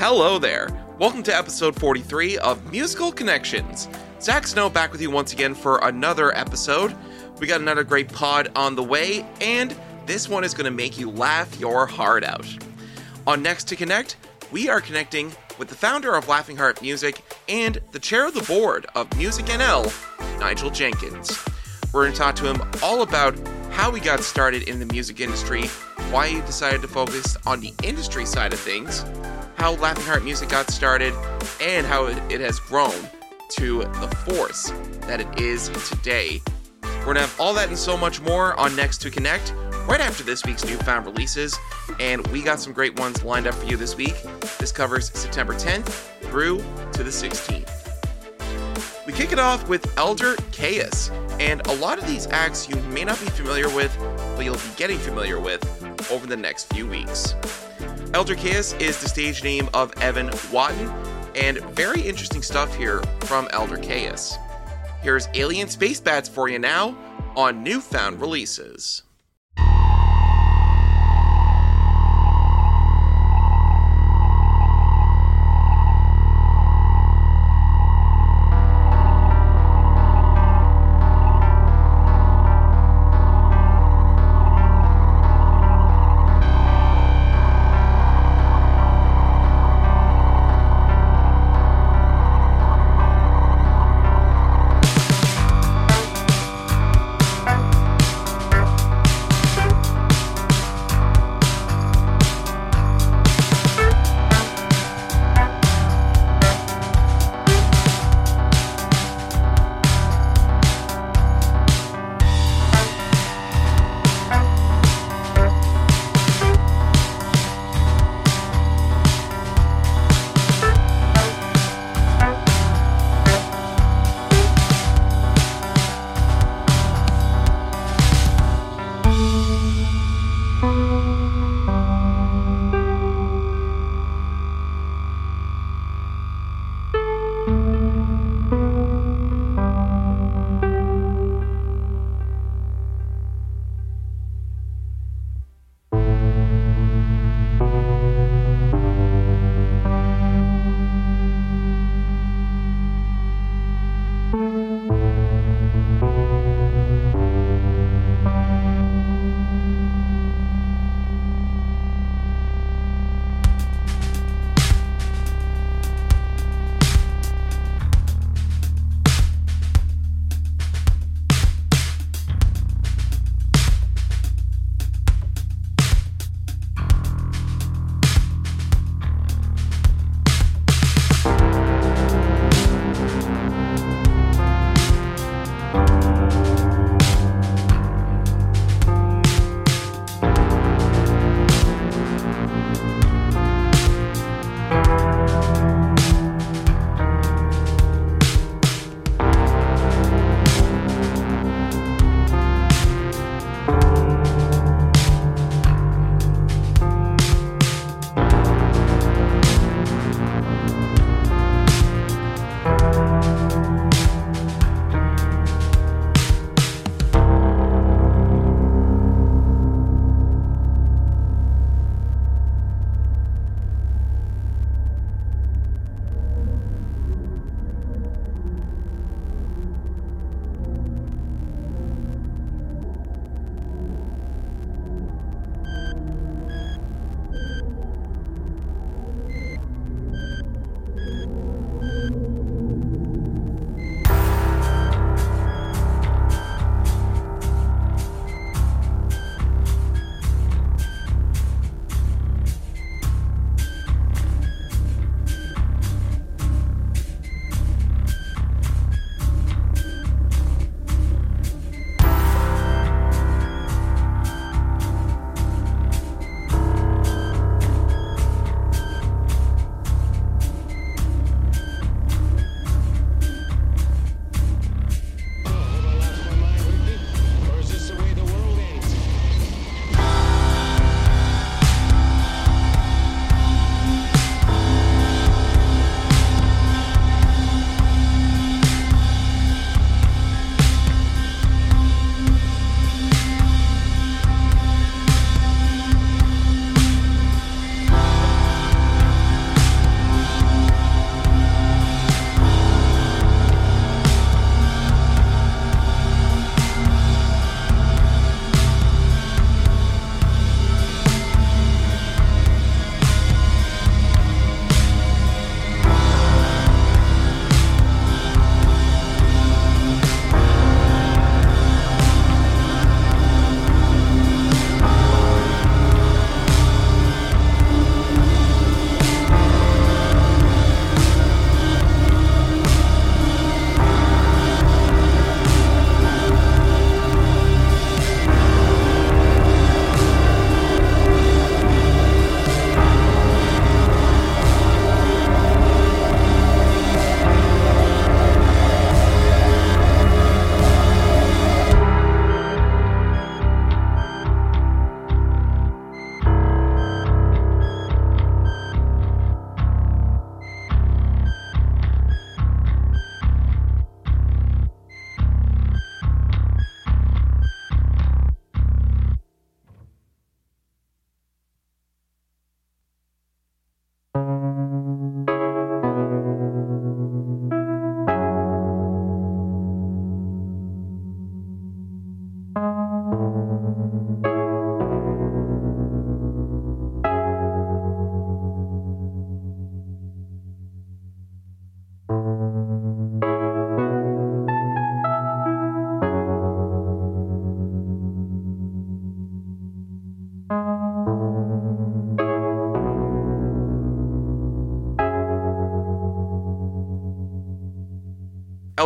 Hello there. Welcome to episode 43 of Musical Connections. Zach Snow back with you once again for another episode. We got another great pod on the way, and this one is going to make you laugh your heart out. On Next to Connect, we are connecting with the founder of Laughing Heart Music and the chair of the board of Music NL, Nigel Jenkins. We're going to talk to him all about how he got started in the music industry, why he decided to focus on the industry side of things, how Laughing Heart Music got started, and how it has grown to the force that it is today. We're going to have all that and so much more on Next to Connect right after this week's newfound releases, and we got some great ones lined up for you this week. This covers September 10th through to the 16th. We kick it off with Elder Caius, and a lot of these acts you may not be familiar with, but you'll be getting familiar with over the next few weeks. Elder Caius is the stage name of Evan Watton, and very interesting stuff here from Elder Caius. Here's Alien Space Bats for you now on Newfound Releases.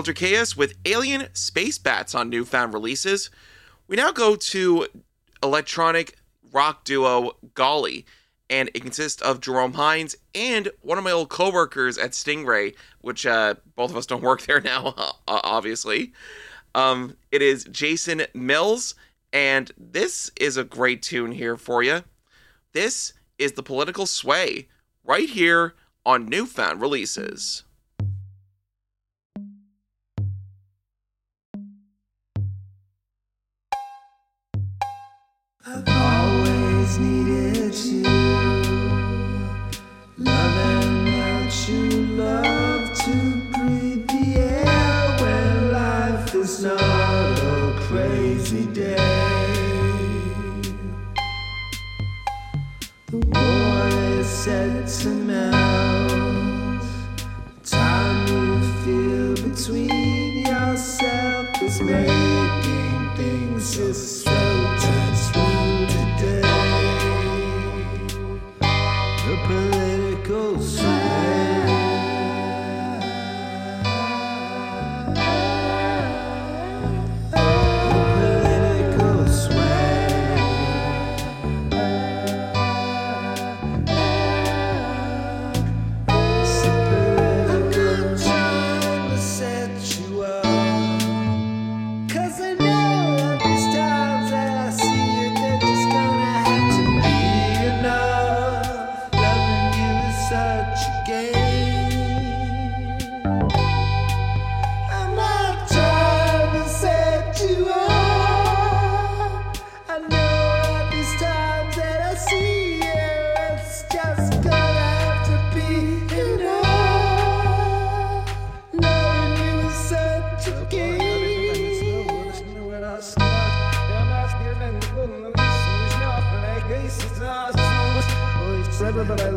Caius with Alien Space Bats on newfound releases. We now go to electronic rock duo Golly, and it consists of Jerome Hynes and one of my old coworkers at Stingray, which uh, both of us don't work there now, obviously. Um, it is Jason Mills, and this is a great tune here for you. This is the political sway right here on newfound releases. Set to melt. Time you feel between yourself is making things just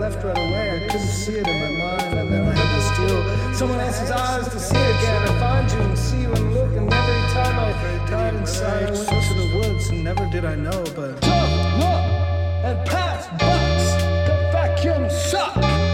left right away. I couldn't see it in my mind, and then I had to steal someone else's eyes to see again. I find you and see you and look, and every time I died inside, I went into the woods, and never did I know. But tough look and pass bucks, the vacuum suck.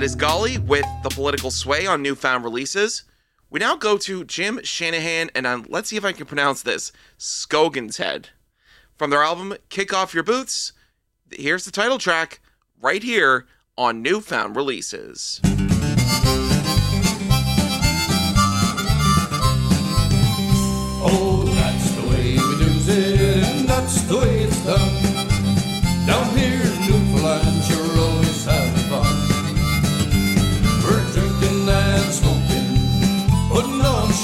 That is Golly with the political sway on newfound releases. We now go to Jim Shannahan and on, let's see if I can pronounce this Scoggen's Head. From their album Kick Off Your Boots, here's the title track right here on newfound releases. Oh, that's the way we do it, and that's the way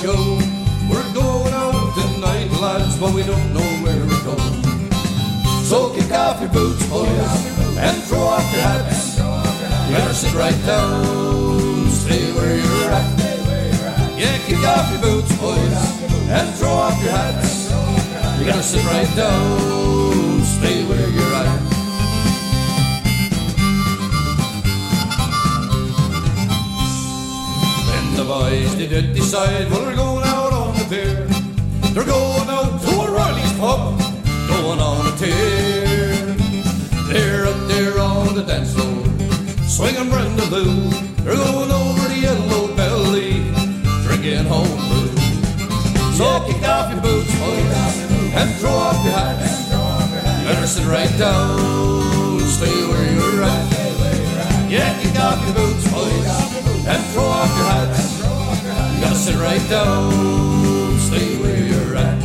show. We're going out tonight, lads, but we don't know where we're going. So kick off your boots, boys, and throw off your hats. You better sit right down, stay where you're at. Yeah, kick off your boots, boys, and throw off your hats. You gotta sit right down, stay where you're at. Boys they did decide well, they're going out on the pier. They're going out to a O'Reilly's pub, going on a tear. They're up there on the dance floor, swinging Brenda Lou. They're going over the yellow belly, drinking home brew. So kick off your boots, boys, and throw off your hats. Better sit right down, stay where you're at. Yeah, kick off your boots, sit right down, stay where you're at.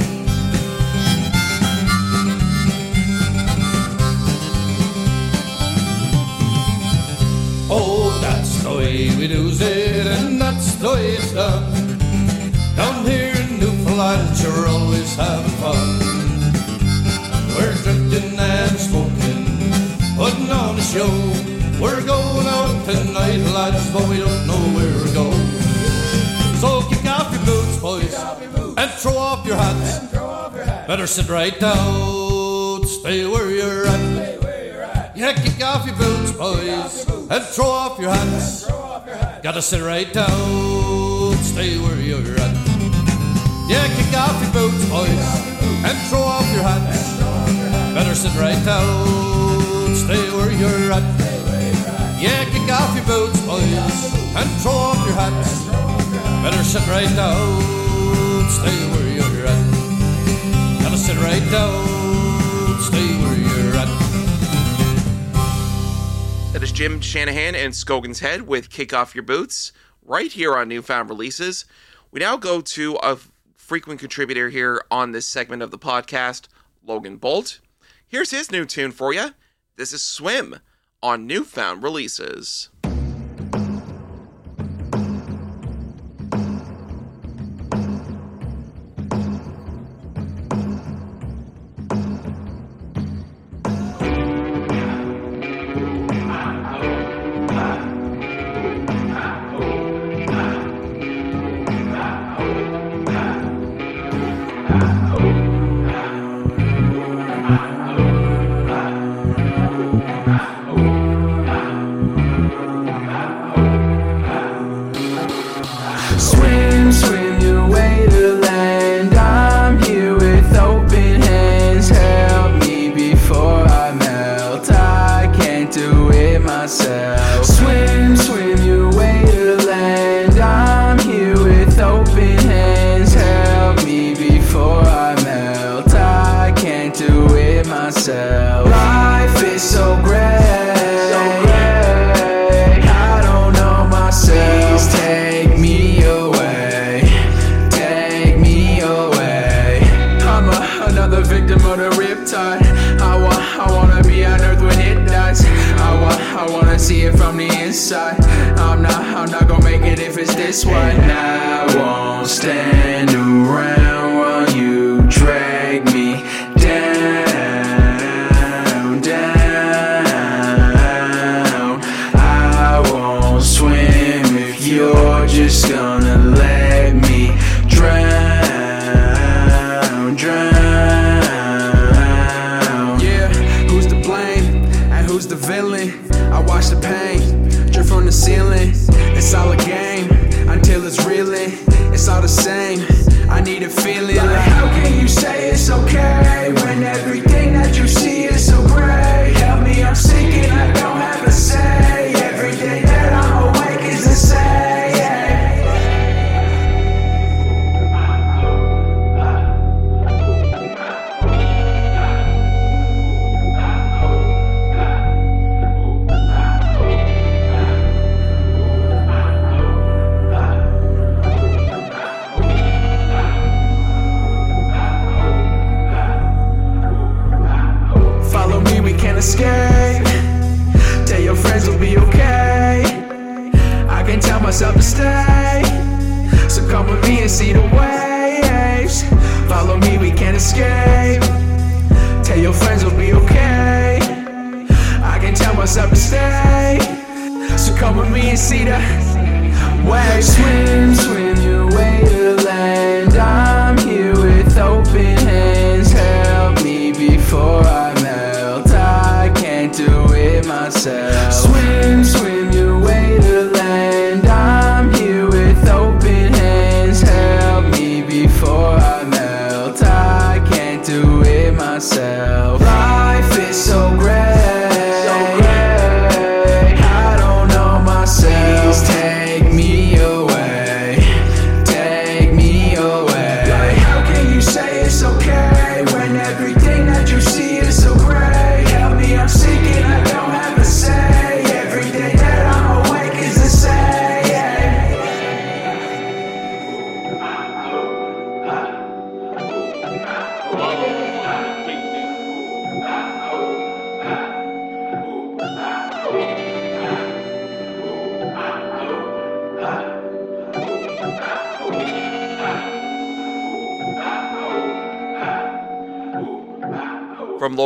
Oh, that's the way we do it, and that's the way it's done. Down here in Newfoundland, you're always having fun. We're drinking and smoking, putting on a show. We're going out tonight, lads, but we don't know where we're going. So kick off your boots, boys, and throw off your hats. Better sit right down, stay where you're at. Yeah, kick off your boots, boys, and throw off your hats. Gotta sit right down, stay where you're at. Yeah, kick off your boots, boys, and throw off your hats. Better sit right down, stay where you're at. Yeah, kick off your boots, boys, and throw off your hats. Better sit right down, stay where you're at. Gotta sit right down, stay where you're at. That is Jim Shannahan and Scoggen's Head with Kick Off Your Boots right here on Newfound Releases. We now go to a frequent contributor here on this segment of the podcast, Logan Bolt. Here's his new tune for you. This is Swim on Newfound Releases. This way. I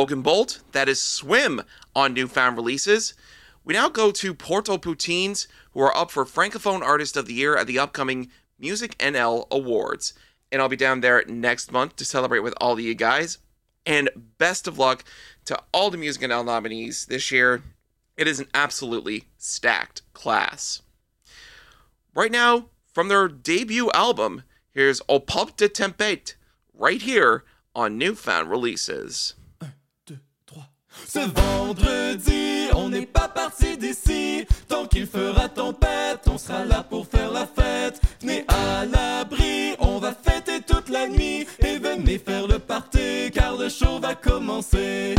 Logan Bolt, that is Swim on newfound releases. We now go to Port-aux-Poutines, who are up for Francophone Artist of the Year at the upcoming Music NL Awards. And I'll be down there next month to celebrate with all of you guys. And best of luck to all the Music NL nominees this year. It is an absolutely stacked class. Right now, from their debut album, here's Au Pub de Tempête, right here on Newfound Releases. Ce vendredi, on n'est pas parti d'ici. Tant qu'il fera tempête, on sera là pour faire la fête. Venez à l'abri, on va fêter toute la nuit. Et venez faire le party, car le show va commencer.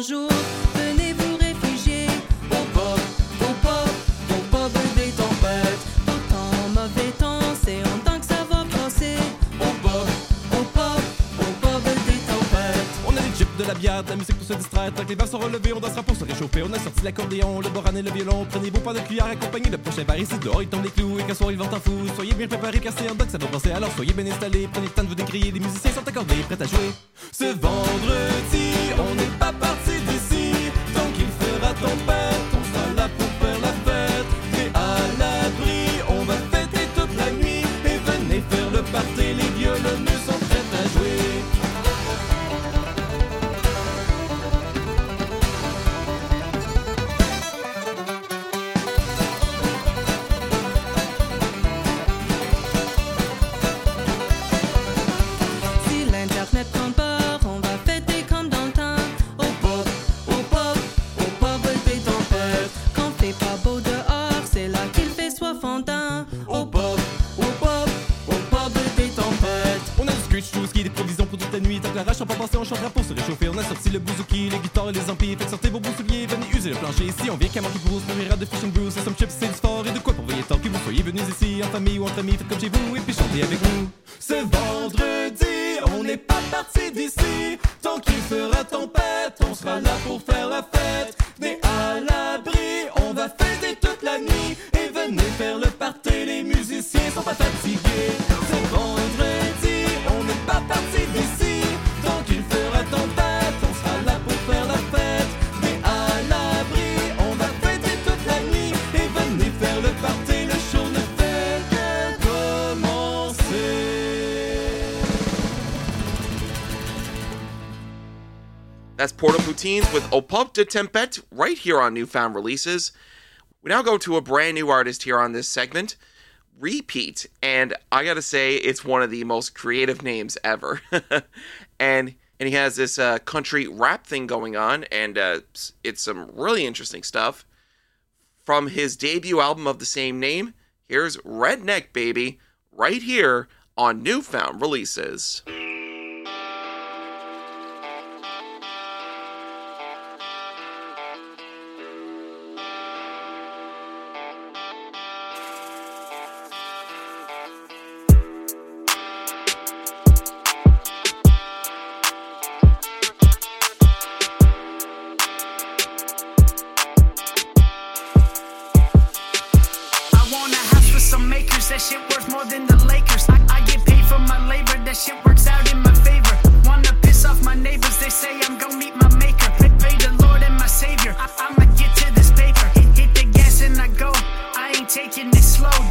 Bonjour, bonjour, venez vous réfugier Au pub, au pub, au pub des tempêtes. au temps mauvais temps, c'est en temps que ça va passer. Au pub, au pub, au pub des tempêtes. On a des chips, de la bière, la musique pour se distraire. Tant que les verres sont relevés, on dansera pour se réchauffer. On a sorti l'accordéon, le boran et le violon. Prenez vos pas de cuillère, accompagnez le prochain bar ici dehors. Il tombe des clous et qu'un soir il vente en fou. Soyez bien préparés car c'est en que ça va passer. Alors soyez bien installés, prenez le temps de vous décrier. Les musiciens sont accordés, prêts à jouer. Ce vendredi, on n'est pas parti. Tant qu'il fera Ici, on Pop de Tempête right here on Newfound Releases. We now go to a brand new artist here on this segment, RePete. And I gotta say, it's one of the most creative names ever. and and he has this uh, country rap thing going on, and uh, it's some really interesting stuff. From his debut album of the same name, here's Redneck Baby right here on Newfound Releases. Taking it slow.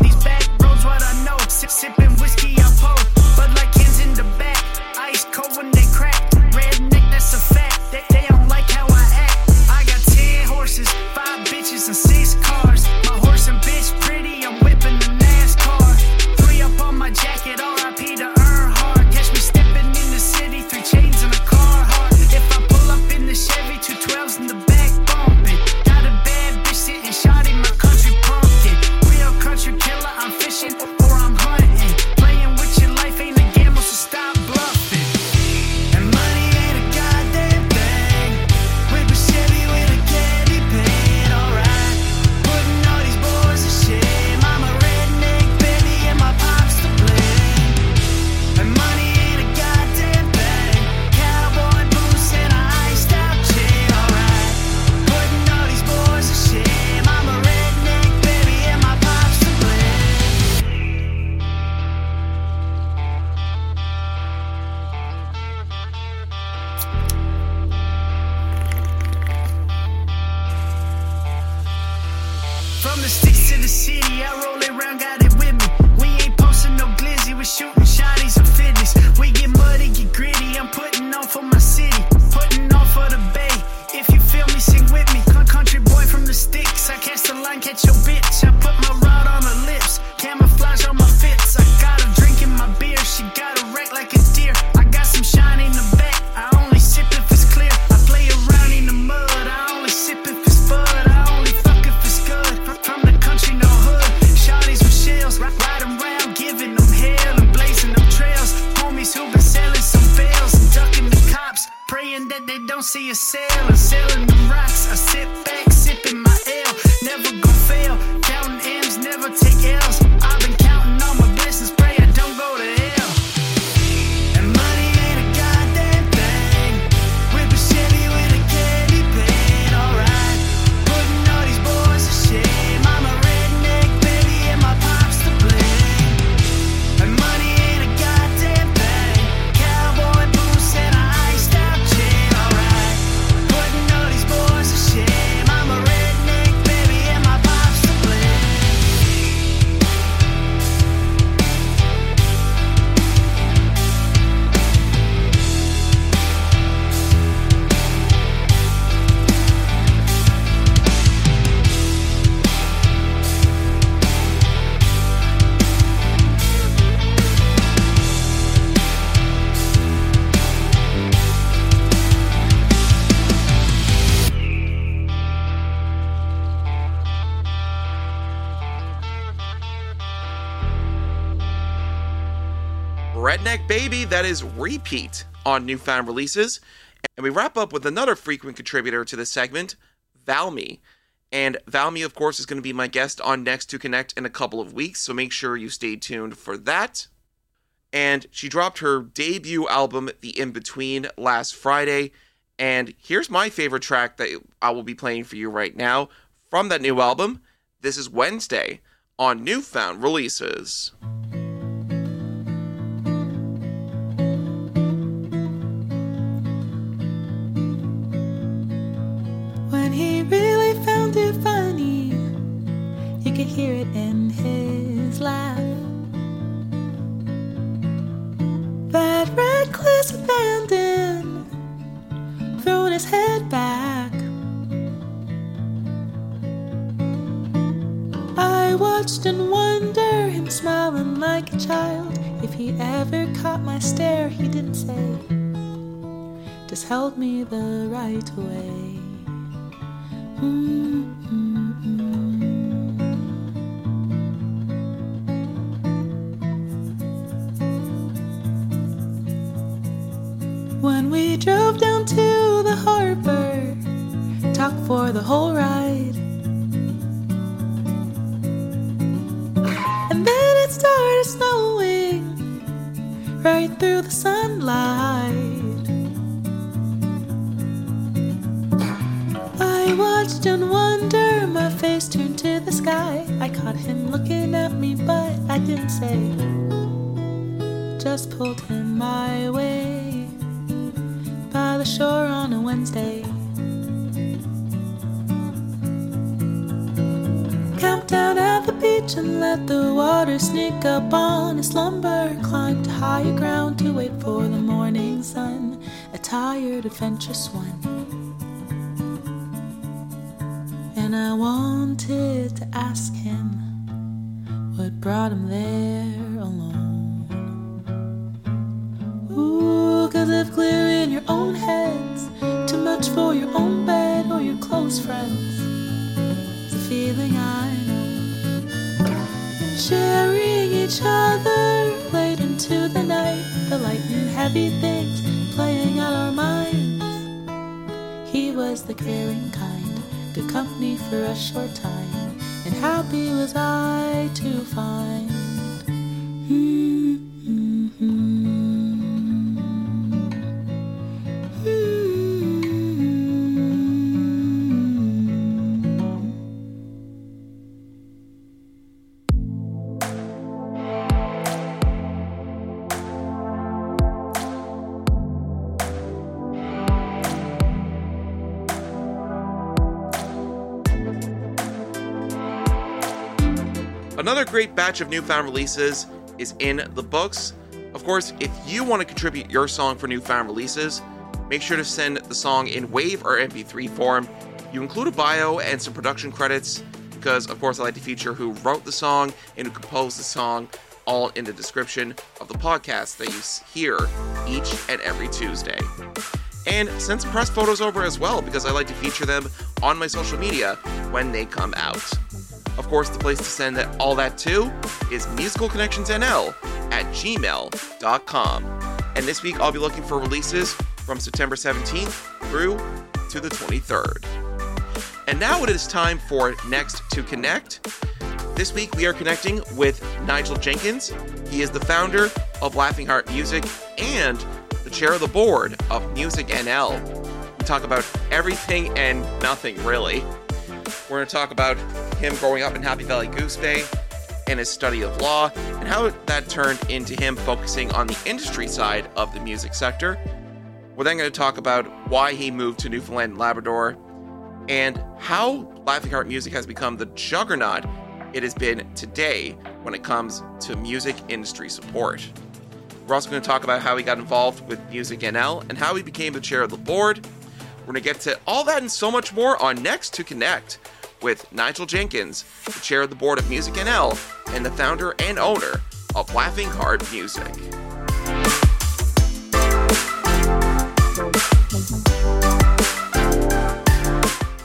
Redneck Baby, that is RePete on newfound releases. And we wrap up with another frequent contributor to this segment, Valmy. And Valmy, of course, is going to be my guest on Next to Connect in a couple of weeks, so make sure you stay tuned for that. And she dropped her debut album, The In Between, last Friday. And here's my favorite track that I will be playing for you right now from that new album. This is Wednesday on Newfound Releases. Hear it in his laugh. That reckless abandon, throwing his head back. I watched and wonder him smiling like a child. If he ever caught my stare, he didn't say, just held me the right way. Mm-hmm. When we drove down to the harbor, talked for the whole ride. And then it started snowing right through the sunlight. I watched and wonder, my face turned to the sky. I caught him looking at me, but I didn't say. Just pulled him my way by the shore on a Wednesday. Camped down at the beach and let the water sneak up on his slumber. Climbed to higher ground to wait for the morning sun. A tired, adventurous one. And I wanted to ask him what brought him there alone. Ooh, if clear in your own heads, too much for your own bed or your close friends, it's a feeling I know. Sharing each other late into the night, the light and heavy things playing on our minds. He was the caring kind, good company for a short time, and happy was I to find. Another batch of newfound releases is in the books. Of course, if you want to contribute your song for newfound releases, make sure to send the song in WAV or MP3 form. You include a bio and some production credits, because of course I like to feature who wrote the song and who composed the song, all in the description of the podcast that you hear each and every Tuesday. And send some press photos over as well, because I like to feature them on my social media when they come out. Of course, the place to send that, all that to is musicalconnectionsnl at gmail.com. And this week I'll be looking for releases from September 17th through to the 23rd. And now it is time for Next to Connect. This week we are connecting with Nigel Jenkins. He is the founder of Laughing Heart Music and the chair of the board of Music NL. We talk about everything and nothing, really. We're going to talk about him growing up in Happy Valley Goose Bay and his study of law and how that turned into him focusing on the industry side of the music sector. We're then going to talk about why he moved to Newfoundland and Labrador and how Laughing Heart Music has become the juggernaut it has been today when it comes to music industry support. We're also going to talk about how he got involved with Music NL and how he became the chair of the board. We're going to get to all that and so much more on Next to Connect with Nigel Jenkins, the chair of the board of Music NL and the founder and owner of Laughing Heart Music.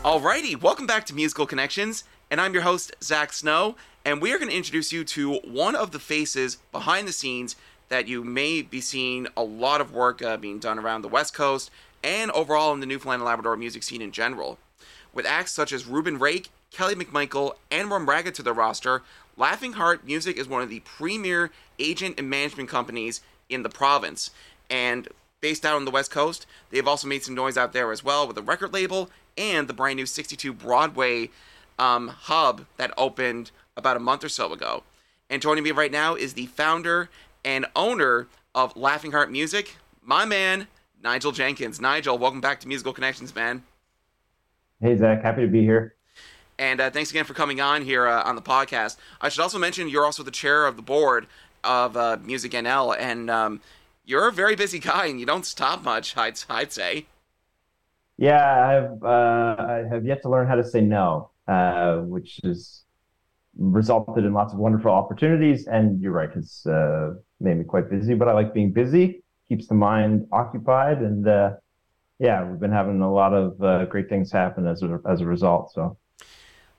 Alrighty, welcome back to Musical Connections, and I'm your host, Zach Snow, and we are going to introduce you to one of the faces behind the scenes that you may be seeing a lot of work uh, being done around the West Coast and overall in the Newfoundland and Labrador music scene in general. With acts such as Ruben Rake, Kelly McMichael, and Rum Ragged to their roster, Laughing Heart Music is one of the premier agent and management companies in the province. And based out on the West Coast, they've also made some noise out there as well with a record label and the brand new 62 Broadway um, hub that opened about a month or so ago. And joining me right now is the founder and owner of Laughing Heart Music, my man, Nigel Jenkins. Nigel, welcome back to Musical Connections, man. Hey, Zach. Happy to be here. And uh, thanks again for coming on here uh, on the podcast. I should also mention you're also the chair of the board of uh, Music NL, and um, you're a very busy guy, and you don't stop much. I'd I'd say. Yeah, I've uh, I have yet to learn how to say no, uh, which has resulted in lots of wonderful opportunities. And you're right, it's uh, made me quite busy. But I like being busy; keeps the mind occupied, and uh, yeah, we've been having a lot of uh, great things happen as a as a result. So.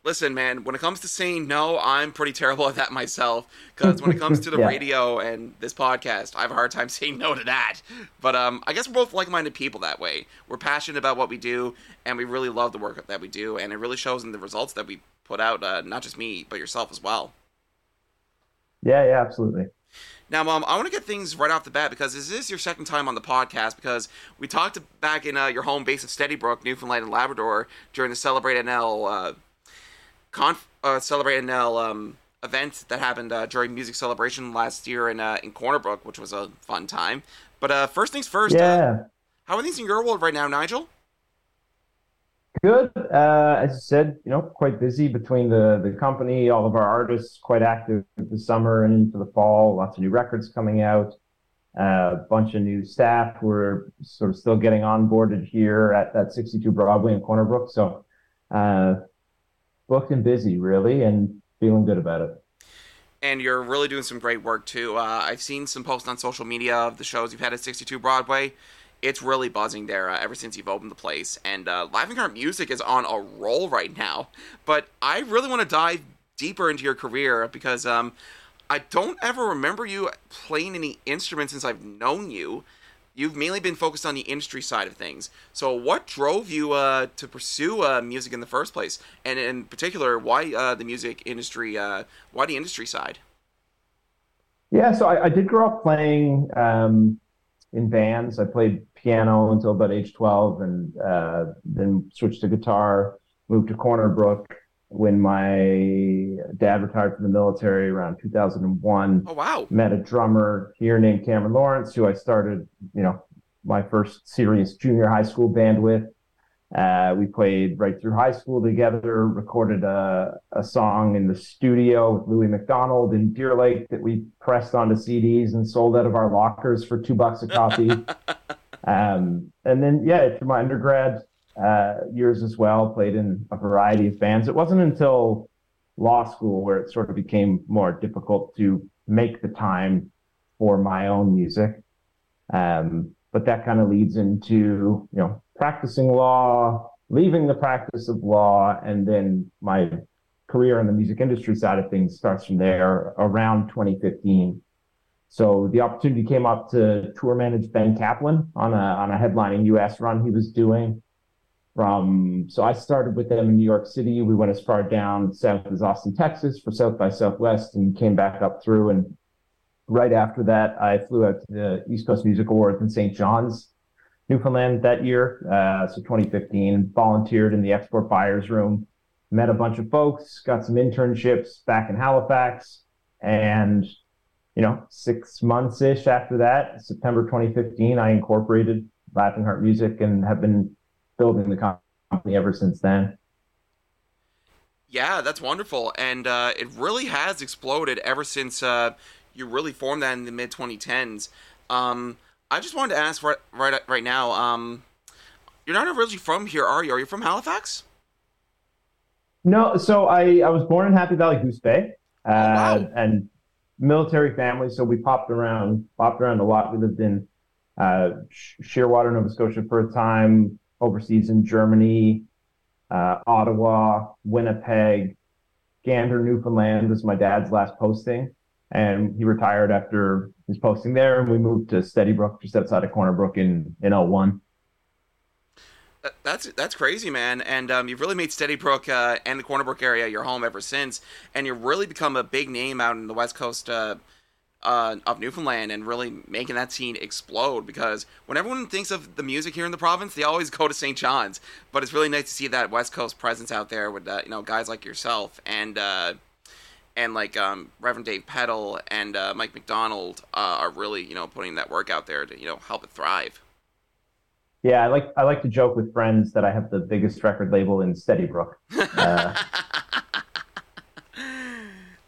Listen, man, when it comes to saying no, I'm pretty terrible at that myself. Because when it comes to the Yeah. radio and this podcast, I have a hard time saying no to that. But um, I guess we're both like minded people that way. We're passionate about what we do, and we really love the work that we do, and it really shows in the results that we put out, uh, not just me, but yourself as well. Yeah, yeah, absolutely. Now, Mom, I want to get things right off the bat because this is your second time on the podcast because we talked back in uh, your home base of Steadybrook, Newfoundland and Labrador during the Celebrate NL uh, conf- uh, Celebrate NL um, event that happened uh, during Music Celebration last year in uh, in Corner Brook, which was a fun time. But uh, first things first, uh, Yeah. how are things in your world right now, Nigel? Good. Uh, as you said, you know, quite busy between the the company, all of our artists quite active this summer and into the fall. Lots of new records coming out. A bunch of new staff. We're sort of still getting onboarded here at, at 62 Broadway in Corner Brook. So, uh, booked and busy, really, and feeling good about it. and you're really doing some great work too. Uh, I've seen some posts on social media of the shows you've had at 62 Broadway. It's really buzzing there uh, ever since you've opened the place, and uh, Laughing Heart Music is on a roll right now. But I really want to dive deeper into your career because um, I don't ever remember you playing any instruments since I've known you. You've mainly been focused on the industry side of things. So, what drove you uh, to pursue uh, music in the first place, and in particular, why uh, the music industry? Uh, why the industry side? Yeah, so I, I did grow up playing um, in bands. I played piano until about age 12 and uh, then switched to guitar, moved to Corner Brook when my dad retired from the military around 2001. Oh wow! Met a drummer here named Cameron Lawrence, who I started, you know, my first serious junior high school band with. Uh, we played right through high school together, recorded a, a song in the studio with Louis McDonald in Deer Lake that we pressed onto CDs and sold out of our lockers for two bucks a copy. um, and then, yeah, through my undergrad uh, years as well, played in a variety of bands. It wasn't until law school where it sort of became more difficult to make the time for my own music. Um, but that kind of leads into, you know, practicing law, leaving the practice of law, and then my career in the music industry side of things starts from there around 2015. So the opportunity came up to tour manage Ben Caplan on a on a headlining U.S. run he was doing. From so I started with them in New York City. We went as far down south as Austin, Texas, for South by Southwest, and came back up through. And right after that, I flew out to the East Coast Music Awards in St. John's, Newfoundland that year. Uh, so 2015, volunteered in the export buyers room, met a bunch of folks, got some internships back in Halifax, and you know, six months ish after that, September 2015, I incorporated Laughing Heart Music and have been building the company ever since then. Yeah, that's wonderful, and uh, it really has exploded ever since uh, you really formed that in the mid 2010s. Um, I just wanted to ask right right right now. Um, you're not originally from here, are you? Are you from Halifax? No, so I, I was born in Happy Valley Goose Bay, uh, wow. and military family. So we popped around, popped around a lot. We lived in uh, Shearwater, Nova Scotia for a time, overseas in Germany, uh, Ottawa, Winnipeg, Gander, Newfoundland was my dad's last posting. And he retired after his posting there. And we moved to Steady Brook, just outside of Corner Brook in, in 01. That- That's that's crazy, man. And um, you've really made Steady Brook uh, and the Corner Brook area your home ever since, and you've really become a big name out in the west coast uh, uh, of Newfoundland, and really making that scene explode. Because when everyone thinks of the music here in the province, they always go to St. John's. But it's really nice to see that west coast presence out there with uh, you know guys like yourself and uh, and like um, Reverend Dave Peddle and uh, Mike McDonald are really you know putting that work out there to you know help it thrive. Yeah, I like I like to joke with friends that I have the biggest record label in Steady Brook. Uh,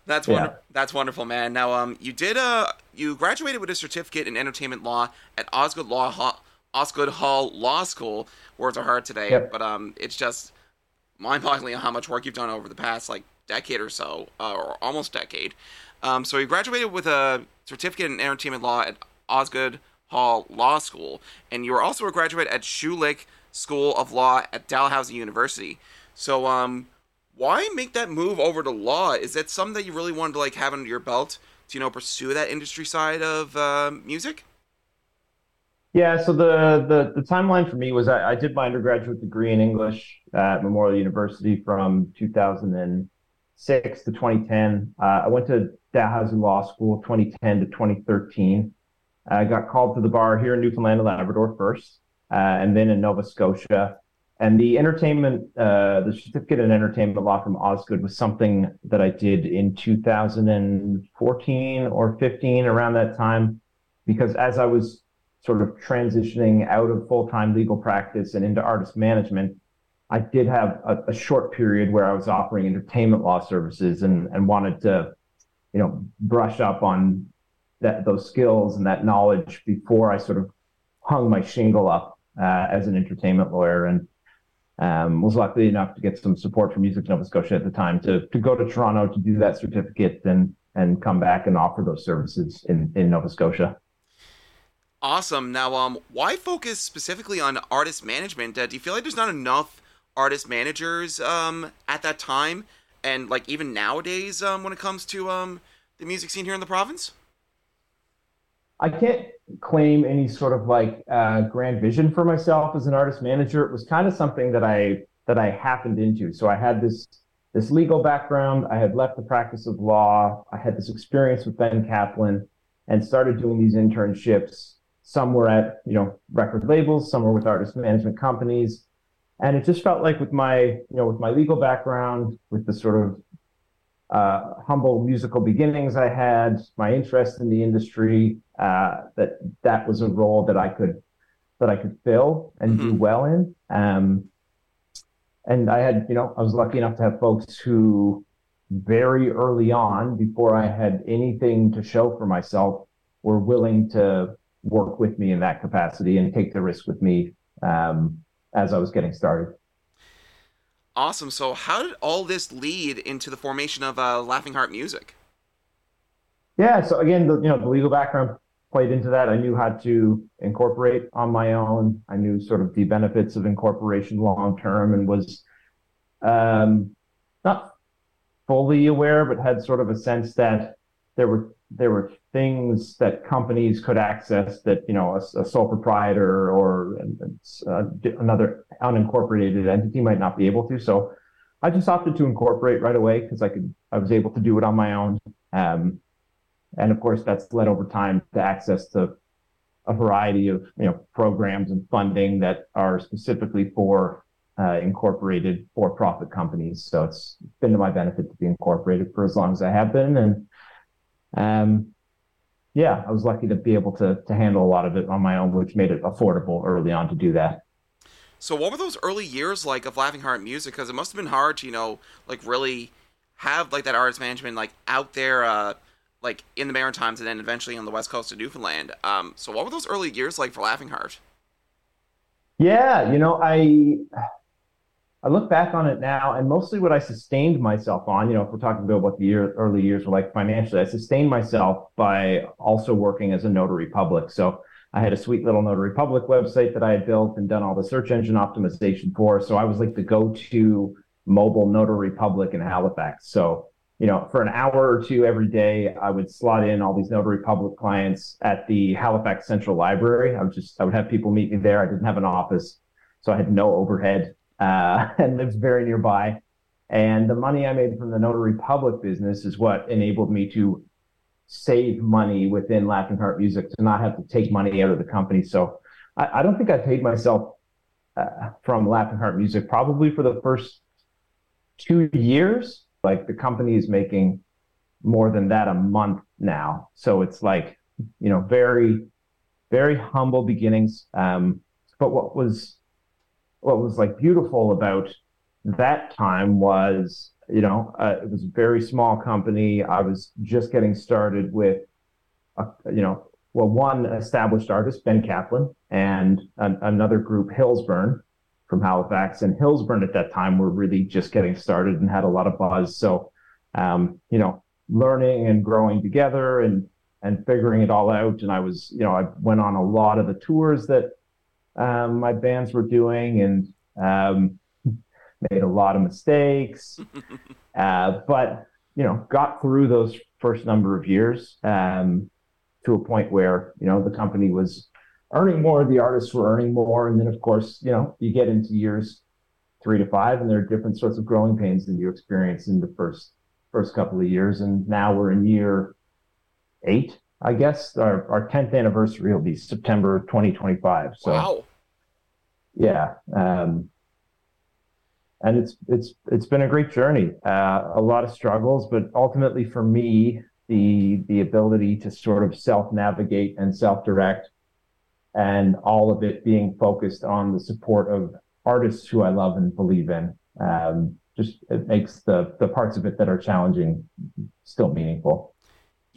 That's Yeah. wonderful. That's wonderful, man. Now, um, you did uh, you graduated with a certificate in entertainment law at Osgoode Law Hall, Osgoode Hall Law School. Words are hard today, Yep. but um, it's just mind-boggling how much work you've done over the past like decade or so, uh, or almost decade. Um, so you graduated with a certificate in entertainment law at Osgoode Hall Law School, and you were also a graduate at Schulich School of Law at Dalhousie University. So, um, why make that move over to law? Is that something that you really wanted to like have under your belt to you know pursue that industry side of uh, music? Yeah, so the, the the timeline for me was I, I did my undergraduate degree in English at Memorial University from 2006 to 2010. Uh, I went to Dalhousie Law School 2010 to 2013. I got called to the bar here in Newfoundland and Labrador first, uh, and then in Nova Scotia. And the entertainment, uh, the certificate in entertainment law from Osgoode was something that I did in 2014 or 15, around that time, because as I was sort of transitioning out of full-time legal practice and into artist management, I did have a, a short period where I was offering entertainment law services and, and wanted to, you know, brush up on that those skills and that knowledge before I sort of hung my shingle up uh, as an entertainment lawyer and um, was lucky enough to get some support from Music Nova Scotia at the time to to go to Toronto to do that certificate and and come back and offer those services in, in Nova Scotia. Awesome. Now, um, why focus specifically on artist management? Uh, do you feel like there's not enough artist managers um, at that time, and like even nowadays um, when it comes to um, the music scene here in the province? I can't claim any sort of like uh, grand vision for myself as an artist manager. It was kind of something that I that I happened into. So I had this this legal background. I had left the practice of law. I had this experience with Ben Caplan, and started doing these internships. Some were at you know record labels, some were with artist management companies, and it just felt like with my you know with my legal background, with the sort of uh, humble musical beginnings I had, my interest in the industry, uh, that that was a role that I could that I could fill and do Mhm. well in. Um, and I had, you know, I was lucky enough to have folks who very early on, before I had anything to show for myself, were willing to work with me in that capacity and take the risk with me um, as I was getting started. Awesome. So, how did all this lead into the formation of uh, Laughing Heart Music? Yeah, so again, the you know the legal background played into that. I knew how to incorporate on my own. I knew sort of the benefits of incorporation long term, and was um, not fully aware, but had sort of a sense that there were there were things that companies could access that you know a, a sole proprietor or uh, another unincorporated entity might not be able to. So I just opted to incorporate right away because I could I was able to do it on my own. Um, and of course, that's led over time to access to a variety of you know programs and funding that are specifically for uh, incorporated for-profit companies. So it's been to my benefit to be incorporated for as long as I have been, and um, yeah, I was lucky to be able to to handle a lot of it on my own, which made it affordable early on to do that. So, what were those early years like of Laughing Heart Music? Because it must have been hard to, you know, like really have like that artist management like out there, uh, like in the Maritimes, and then eventually on the west coast of Newfoundland. Um, so, what were those early years like for Laughing Heart? Yeah, you know, I I look back on it now, and mostly what I sustained myself on, you know, if we're talking about what the year, early years were like financially, I sustained myself by also working as a notary public. So I had a sweet little Notary Public website that I had built and done all the search engine optimization for. So I was like the go-to mobile Notary Public in Halifax. So, you know, for an hour or two every day, I would slot in all these Notary Public clients at the Halifax Central Library. I would just, I would have people meet me there. I didn't have an office, so I had no overhead uh, and lives very nearby. And the money I made from the Notary Public business is what enabled me to save money within Laughing Heart Music to not have to take money out of the company. So I, I don't think I paid myself uh, from Laughing Heart Music probably for the first two years. Like the company is making more than that a month now. So it's like, you know, very, very humble beginnings. Um, but what was, what was like beautiful about that time was you know, uh, it was a very small company. I was just getting started with, a, you know, well, one established artist, Ben Caplan, and an, another group, Hillsburn from Halifax. And Hillsburn at that time were really just getting started and had a lot of buzz. So, um, you know, learning and growing together and and figuring it all out. And I was, you know, I went on a lot of the tours that um, my bands were doing, and um, made a lot of mistakes, uh, but you know, got through those first number of years um, to a point where you know the company was earning more, the artists were earning more, and then of course, you know, you get into years three to five, and there are different sorts of growing pains that you experience in the first first couple of years, and now we're in year eight. I guess our, our 10th anniversary will be September 2025. So, wow. Yeah. Um, and it's it's it's been a great journey. Uh, a lot of struggles, but ultimately for me, the the ability to sort of self navigate and self direct, and all of it being focused on the support of artists who I love and believe in. Um, just it makes the the parts of it that are challenging still meaningful.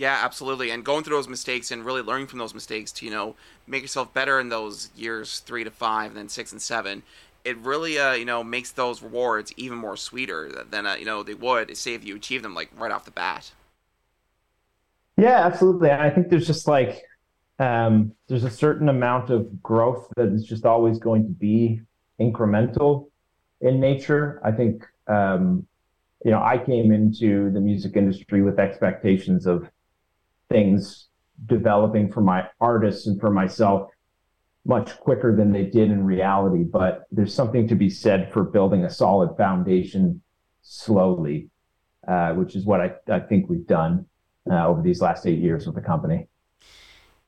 Yeah, absolutely. And going through those mistakes and really learning from those mistakes to, you know, make yourself better in those years three to five and then six and seven it really uh, you know makes those rewards even more sweeter than uh, you know they would say if you achieve them like right off the bat. Yeah, absolutely. I think there's just like um, there's a certain amount of growth that is just always going to be incremental in nature. I think um, you know I came into the music industry with expectations of things developing for my artists and for myself much quicker than they did in reality. But there's something to be said for building a solid foundation slowly, uh, which is what I, I think we've done uh, over these last eight years with the company.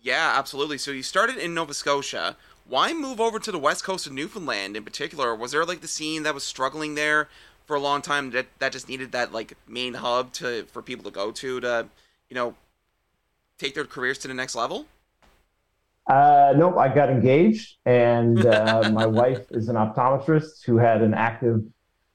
Yeah, absolutely. So you started in Nova Scotia. Why move over to the west coast of Newfoundland in particular? Was there like the scene that was struggling there for a long time that that just needed that like main hub to for people to go to to you know take their careers to the next level? Uh, nope, I got engaged, and uh, my wife is an optometrist who had an active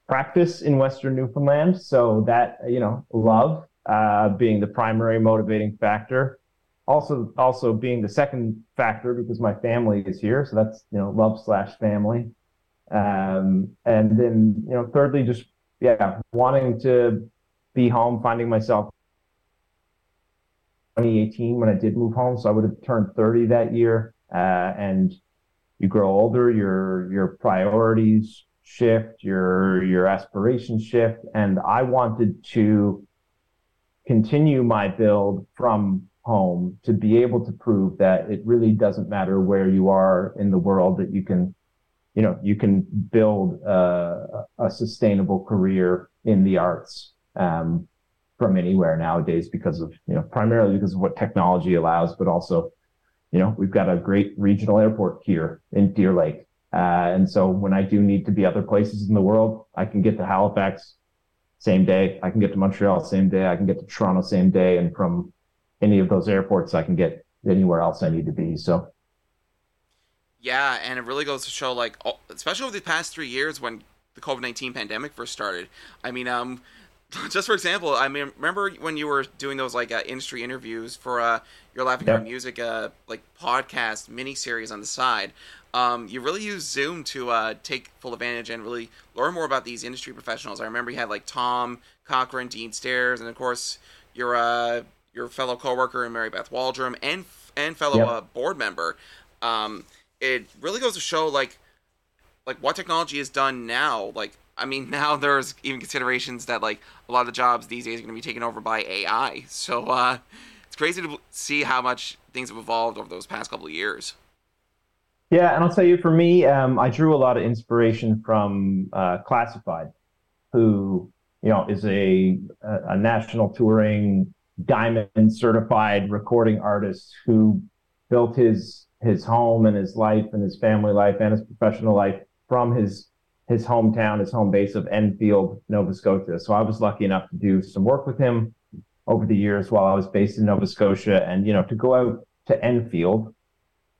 practice in Western Newfoundland. So that you know, love uh, being the primary motivating factor. Also, also being the second factor because my family is here. So that's you know, love slash family. Um, and then you know, thirdly, just yeah, wanting to be home, finding myself 2018 when I did move home. So I would have turned 30 that year. Uh, and you grow older, your your priorities shift, your your aspirations shift. And I wanted to continue my build from home to be able to prove that it really doesn't matter where you are in the world that you can you know you can build a, a sustainable career in the arts um, from anywhere nowadays because of you know primarily because of what technology allows but also you know we've got a great regional airport here in deer lake uh, and so when i do need to be other places in the world i can get to halifax same day i can get to montreal same day i can get to toronto same day and from any of those airports i can get anywhere else i need to be so Yeah, and it really goes to show, like, especially over the past three years when the COVID nineteen pandemic first started. I mean, um, just for example, I mean, remember when you were doing those like uh, industry interviews for uh, your Laughing. Heart Music uh, like podcast mini series on the side? Um, you really used Zoom to uh, take full advantage and really learn more about these industry professionals. I remember you had like Tom Cochrane, Dean Stairs, and of course your uh, your fellow coworker and Mary Beth Waldrum and and fellow Yep. uh, board member. Um, it really goes to show like like what technology is done now. Like I mean, now there's even considerations that like a lot of the jobs these days are going to be taken over by AI. So uh, it's crazy to see how much things have evolved over those past couple of years. Yeah, and I'll tell you, for me, um, I drew a lot of inspiration from uh, Classified, who you know is a a, a national touring diamond certified recording artist who built his his home and his life and his family life and his professional life from his his hometown, his home base of Enfield, Nova Scotia. So I was lucky enough to do some work with him over the years while I was based in Nova Scotia, and you know to go out to Enfield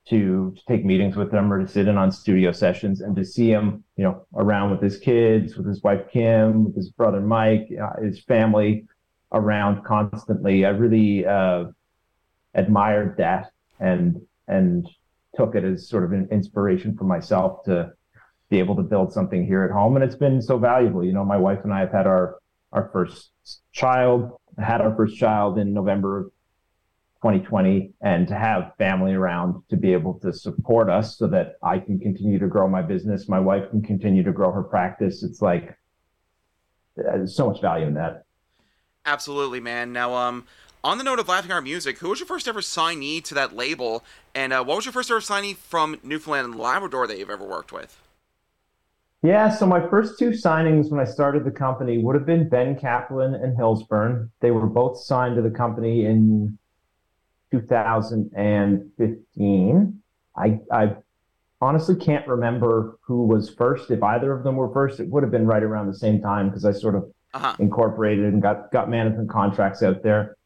to, to take meetings with him or to sit in on studio sessions and to see him, you know, around with his kids, with his wife Kim, with his brother Mike, uh, his family around constantly. I really uh, admired that and and took it as sort of an inspiration for myself to be able to build something here at home. And it's been so valuable. You know, my wife and I have had our our first child, had our first child in November of 2020 and to have family around to be able to support us so that I can continue to grow my business, my wife can continue to grow her practice. It's like there's so much value in that. Absolutely, man. Now, um, on the note of Laughing Heart Music, who was your first ever signee to that label, and uh, what was your first ever signee from Newfoundland and Labrador that you've ever worked with? Yeah, so my first two signings when I started the company would have been Ben Caplan and Hillsburn. They were both signed to the company in 2015. I I honestly can't remember who was first. If either of them were first, it would have been right around the same time because I sort of Uh huh. incorporated and got got management contracts out there.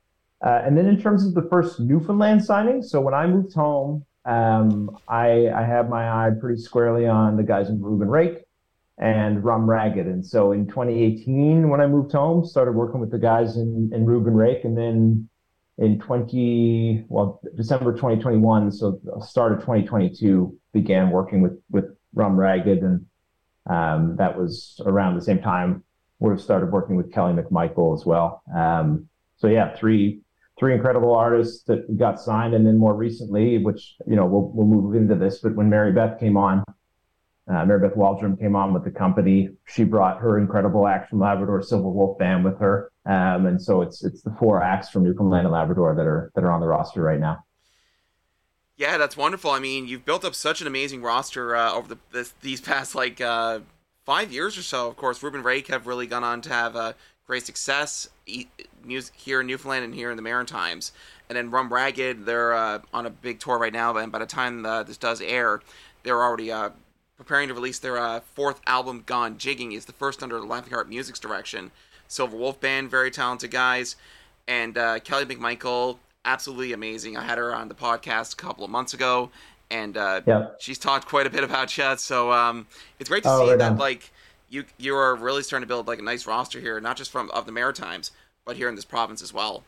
Uh, and then in terms of the first Newfoundland signing, so when I moved home, um, I I had my eye pretty squarely on the guys in Reuben Rake and Rum Ragged. And so in 2018, when I moved home, started working with the guys in in Reuben Rake, and then in 20 well December 2021, so start of 2022, began working with with Rum Ragged, and um, that was around the same time we've started working with Kelly McMichael as well. Um, so yeah, three three incredible artists that got signed, and then more recently, which you know we'll we'll move into this, but when Mary Beth came on, uh, Waldrum came on with the company. She brought her incredible acts from Labrador Silver Wolf Band with her, um, and so it's it's the four acts from Newfoundland and Labrador that are that are on the roster right now. Yeah, that's wonderful. I mean, you've built up such an amazing roster uh, over the this, these past like uh, five years or so. Of course, Ruben Rake have really gone on to have uh, great success here in Newfoundland and here in the Maritimes. And then Rum Ragged, they're uh, on a big tour right now. And by the time uh, this does air, they're already uh, preparing to release their uh, fourth album, Gone Jigging. is the first under Laughing Heart Music's direction. Silver Wolf Band, very talented guys, and uh, Kelly McMichael, absolutely amazing. I had her on the podcast a couple of months ago, and uh, she's talked quite a bit about you. So um, it's great to Oh, see right that on. like you you are really starting to build like a nice roster here, not just from of the Maritimes, but here in this province as well.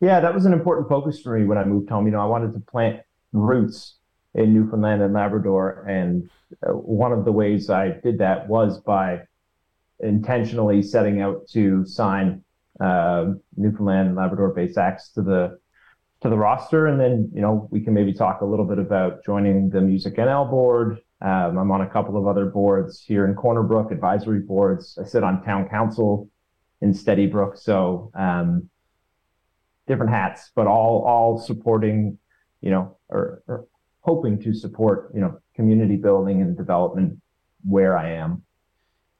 Yeah, that was an important focus for me when I moved home. You know, I wanted to plant roots in Newfoundland and Labrador, and uh, one of the ways I did that was by intentionally setting out to sign uh, Newfoundland and Labrador-based acts to the to the roster, and then you know we can maybe talk a little bit about joining the Music NL board. Um, I'm on a couple of other boards here in Corner Brook, advisory boards. I sit on town council in Steady Brook. So um, different hats, but all all supporting, you know, or, or hoping to support, you know, community building and development where I am.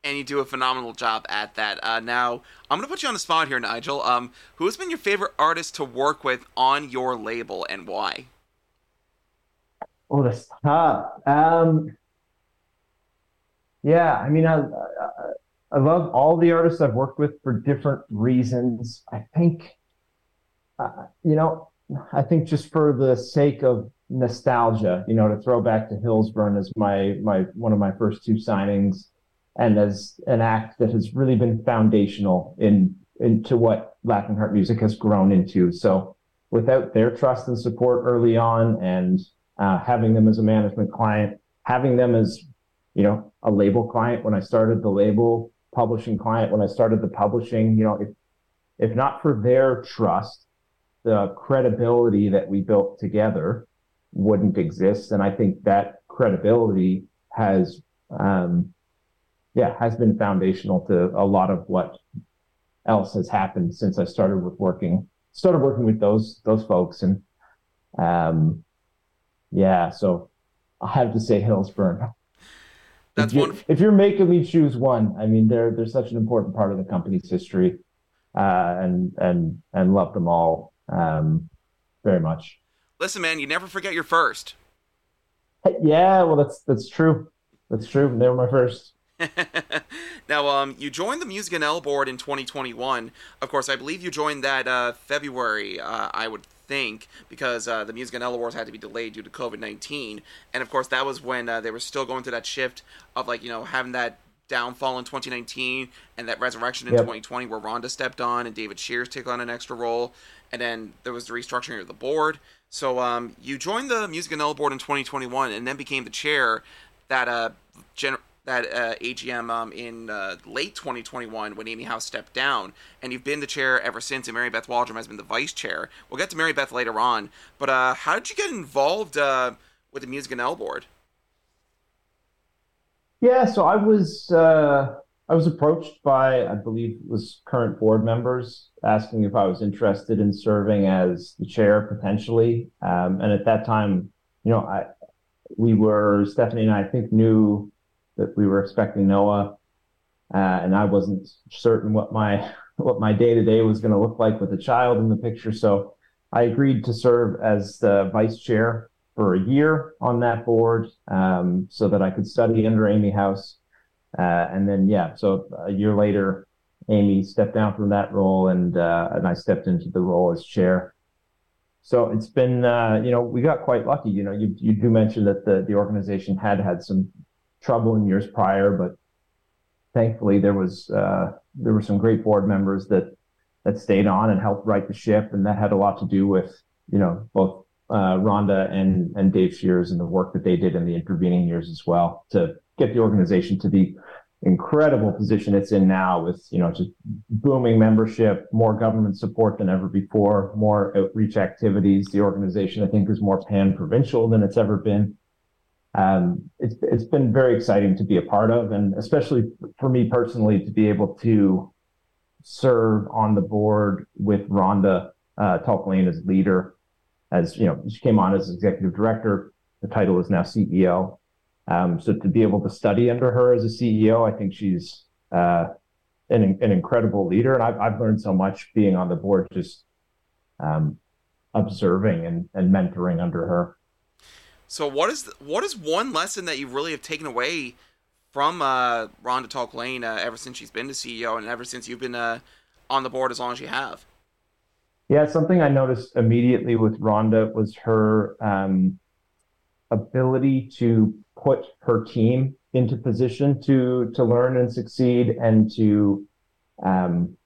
And you do a phenomenal job at that. Uh, now, I'm going to put you on the spot here, Nigel. Um, who has been your favorite artist to work with on your label and why? Oh, that's tough. Um, yeah, I mean, I, I I love all the artists I've worked with for different reasons. I think, uh, you know, I think just for the sake of nostalgia, you know, to throw back to Hillsburn as my my one of my first two signings, and as an act that has really been foundational in into what Laughing Heart Music has grown into. So, without their trust and support early on, and uh, having them as a management client, having them as you know a label client when I started the label, publishing client when I started the publishing, you know, if if not for their trust, the credibility that we built together wouldn't exist. And I think that credibility has, um, yeah, has been foundational to a lot of what else has happened since I started with working, started working with those, those folks. And, um, yeah, so I have to say Hillsburn. That's if wonderful. If you're making me choose one, I mean, they're, they're such an important part of the company's history, uh, and, and, and love them all, um, very much. Listen, man, you never forget your first. Yeah, well, that's that's true. That's true. They were my first. now, um, you joined the Music NL board in 2021. Of course, I believe you joined that uh, February. Uh, I would think because uh, the Music NL awards had to be delayed due to COVID 19, and of course that was when uh, they were still going through that shift of like you know having that downfall in 2019 and that resurrection in Yep. 2020 where Rhonda stepped on and David Shears took on an extra role, and then there was the restructuring of the board. So um, you joined the Music NL board in 2021 and then became the chair that uh gen- that uh, AGM um, in uh, late 2021 when Amy House stepped down, and you've been the chair ever since. And Mary Beth Waldron has been the vice chair. We'll get to Mary Beth later on, but uh, how did you get involved uh, with the Music NL board? Yeah, so I was uh, I was approached by I believe was current board members asking if I was interested in serving as the chair potentially. Um, and at that time, you know, I we were Stephanie and I, I think knew that we were expecting Noah, uh, and I wasn't certain what my what my day to day was going to look like with a child in the picture. So I agreed to serve as the vice chair for a year on that board, um, so that I could study under Amy House, uh, and then yeah, so a year later, Amy stepped down from that role, and uh, and I stepped into the role as chair. So it's been, uh, you know, we got quite lucky. You know, you you do mention that the the organization had had some trouble in years prior, but thankfully there was uh, there were some great board members that that stayed on and helped right the ship, and that had a lot to do with you know both uh, Rhonda and and Dave Shears and the work that they did in the intervening years as well to get the organization to the incredible position it's in now with you know just booming membership more government support than ever before more outreach activities the organization i think is more pan provincial than it's ever been um, it's it's been very exciting to be a part of, and especially for me personally to be able to serve on the board with Rhonda uh, Tulk Lane as leader. As you know, she came on as executive director. The title is now CEO. Um, so to be able to study under her as a CEO, I think she's uh, an an incredible leader, and I've I've learned so much being on the board, just um, observing and and mentoring under her. So what is what is one lesson that you really have taken away from uh, Rhonda Tulk Lane uh, ever since she's been the CEO and ever since you've been uh, on the board as long as you have? Yeah, something I noticed immediately with Rhonda was her um, ability to put her team into position to to learn and succeed, and to um,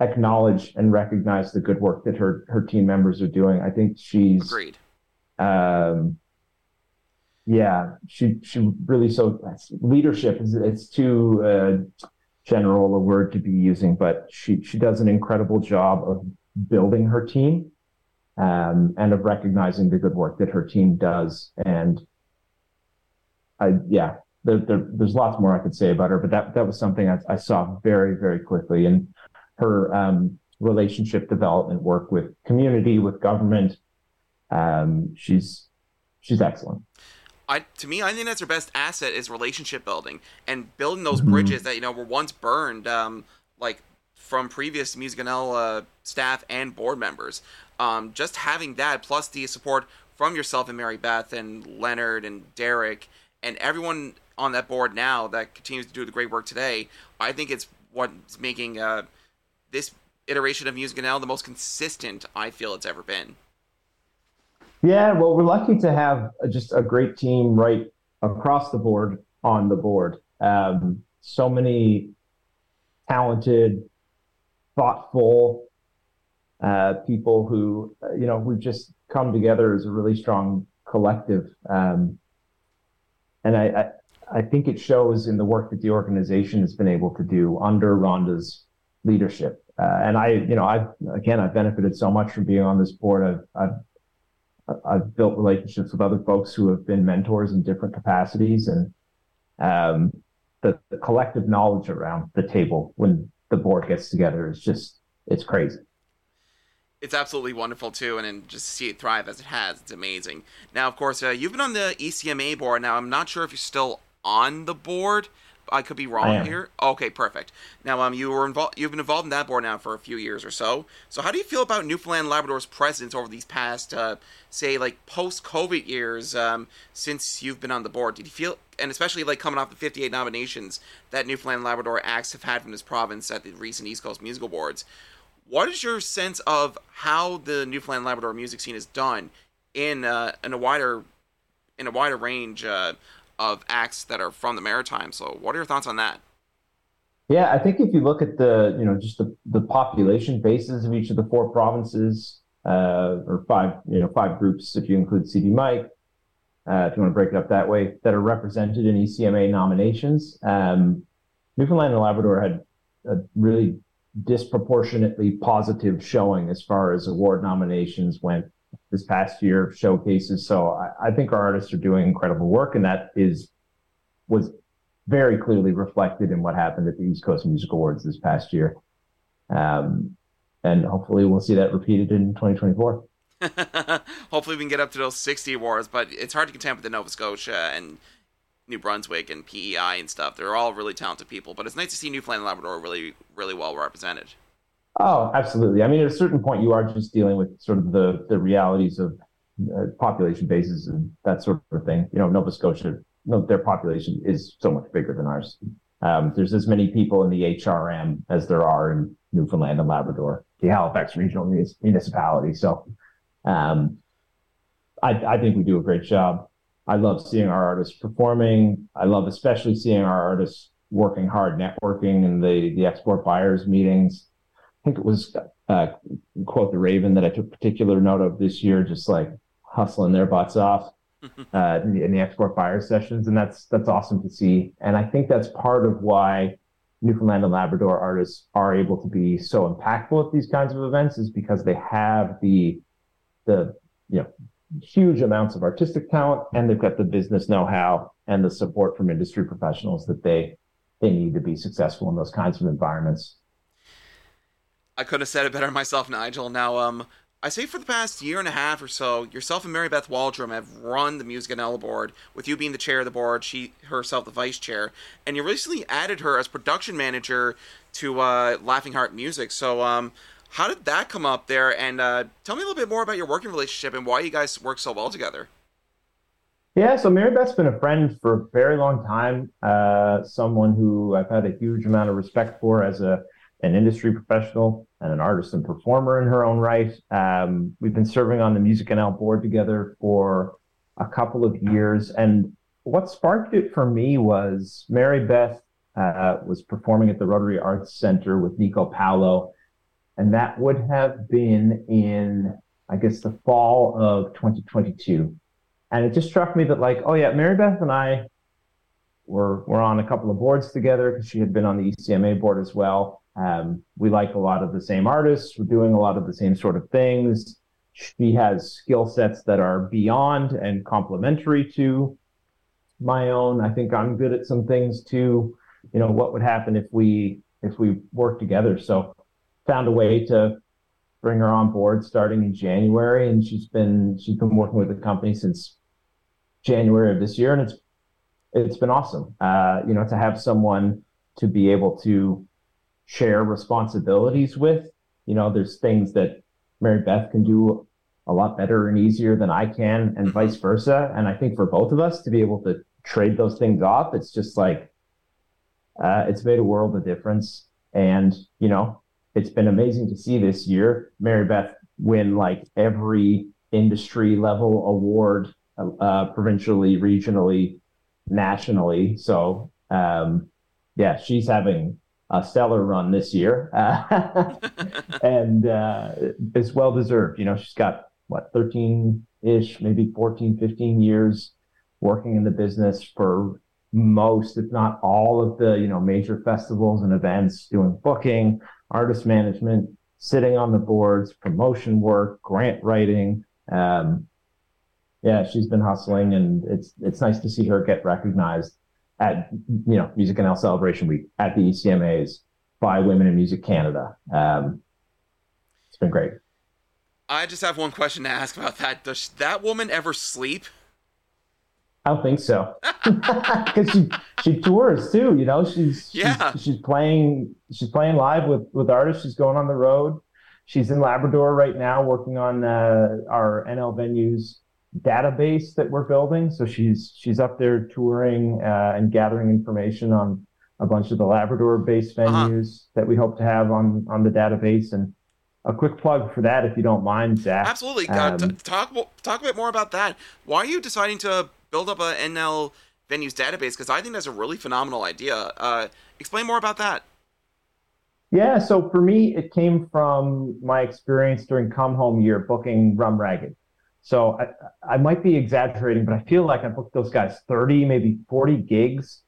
acknowledge and recognize the good work that her her team members are doing. I think she's Agreed. um, yeah, she she really so leadership is it's too uh, general a word to be using, but she she does an incredible job of building her team um, and of recognizing the good work that her team does. And I yeah, there, there, there's lots more I could say about her, but that that was something I, I saw very very quickly, and her um, relationship development work with community, with government. Um, she's she's excellent. I to me, I think that's her best asset is relationship building and building those Mhm. bridges that you know were once burned, um, like from previous Music NL uh, staff and board members. Um, just having that plus the support from yourself and Mary Beth and Leonard and Derek and everyone on that board now that continues to do the great work today. I think it's what's making uh, this iteration of Music NL the most consistent I feel it's ever been. Yeah, well, we're lucky to have just a great team right across the board on the board. Um, so many talented, thoughtful uh, people who, uh, you know, we've just come together as a really strong collective. Um, and I, I, I think it shows in the work that the organization has been able to do under Rhonda's leadership. Uh, and I, you know, I've again, I've benefited so much from being on this board. I've, I've I've built relationships with other folks who have been mentors in different capacities, and um, the, the collective knowledge around the table when the board gets together is just it's crazy. It's absolutely wonderful too, and then just to see it thrive as it has, it's amazing. Now, of course, uh, you've been on the ECMA board. Now, I'm not sure if you're still on the board. I could be wrong here. Okay, perfect. Now, um, you were involved. You've been involved in that board now for a few years or so. So, how do you feel about Newfoundland Labrador's presence over these past, uh, say, like post-COVID years um, since you've been on the board? Did you feel, and especially like coming off the 58 nominations that Newfoundland Labrador acts have had from this province at the recent East Coast Music Awards? What is your sense of how the Newfoundland Labrador music scene is done in uh, in a wider in a wider range uh, of acts that are from the Maritime? So, what are your thoughts on that? Yeah, I think if you look at the, you know, just the, the population bases of each of the four provinces, uh, or five, you know, five groups, if you include CD Mike, uh, if you want to break it up that way, that are represented in ECMA nominations. Um, Newfoundland and Labrador had a really disproportionately positive showing as far as award nominations went this past year, showcases. So I, I think our artists are doing incredible work, and that is was very clearly reflected in what happened at the East Coast Music Awards this past year. Um, and hopefully we'll see that repeated in 2024. Hopefully, we can get up to those 60 awards, but it's hard to contend with the Nova Scotia and New Brunswick and PEI and stuff. They're all really talented people, but it's nice to see Newfoundland and Labrador really, really well represented. Oh, absolutely. I mean, at a certain point, you are just dealing with sort of the the realities of uh, population bases and that sort of thing. You know, Nova Scotia, no, their population is so much bigger than ours. Um, there's as many people in the HRM as there are in Newfoundland and Labrador, the Halifax Regional Municipality. So, um, I, I think we do a great job. I love seeing our artists performing. I love especially seeing our artists working hard, networking in the the export buyers meetings. I think it was uh, quote the Raven that I took particular note of this year, just like hustling their butts off uh, in, the, in the export buyer sessions, and that's that's awesome to see. And I think that's part of why Newfoundland and Labrador artists are able to be so impactful at these kinds of events, is because they have the the you know huge amounts of artistic talent, and they've got the business know-how and the support from industry professionals that they they need to be successful in those kinds of environments. I couldn't have said it better myself, Nigel. Now, um, I say for the past year and a half or so, yourself and Mary Beth Waldrum have run the Music NL board, with you being the chair of the board, she herself the vice chair, and you recently added her as production manager to uh, Laughing Heart Music. So, um, how did that come up there? And uh, tell me a little bit more about your working relationship and why you guys work so well together. Yeah, so Mary Beth's been a friend for a very long time. Uh, someone who I've had a huge amount of respect for as a an industry professional and an artist and performer in her own right. Um, we've been serving on the Music NL board together for a couple of years, and what sparked it for me was Mary Beth uh, was performing at the Rotary Arts Center with Nico Paolo, and that would have been in, I guess, the fall of 2022. And it just struck me that, like, oh yeah, Mary Beth and I were were on a couple of boards together because she had been on the ECMA board as well. Um, we like a lot of the same artists. We're doing a lot of the same sort of things. She has skill sets that are beyond and complementary to my own. I think I'm good at some things too. You know, what would happen if we if we work together? So found a way to bring her on board starting in January, and she's been she's been working with the company since January of this year, and it's it's been awesome. Uh, you know, to have someone to be able to share responsibilities with. You know, there's things that Mary Beth can do a lot better and easier than I can, and vice versa. And I think for both of us to be able to trade those things off, it's just like uh, it's made a world of difference. And you know, it's been amazing to see this year Mary Beth win like every industry level award, uh, provincially, regionally, nationally. So um, yeah, she's having a stellar run this year, uh, and uh, it's well deserved. You know, she's got what 13 ish, maybe 14, 15 years working in the business for most, if not all, of the you know major festivals and events, doing booking, artist management, sitting on the boards, promotion work, grant writing. Um, yeah, she's been hustling, and it's it's nice to see her get recognized at you know Music NL Celebration Week at the ECMAs by Women in Music Canada. Um, it's been great. I just have one question to ask about that. Does that woman ever sleep? I don't think so, because she she tours too. You know, she's Yeah. she's, she's playing she's playing live with with artists. She's going on the road. She's in Labrador right now, working on uh, our NL venues database that we're building. So she's she's up there touring uh, and gathering information on a bunch of the Labrador-based Uh-huh. venues that we hope to have on on the database. And a quick plug for that, if you don't mind, Zach. Absolutely. Uh, t- Um, talk talk a bit more about that. Why are you deciding to build up a NL venues database? Because I think that's a really phenomenal idea. Uh, explain more about that. Yeah, so for me, it came from my experience during Come Home Year booking Rum Ragged. So I, I might be exaggerating, but I feel like I booked those guys 30, maybe 40 gigs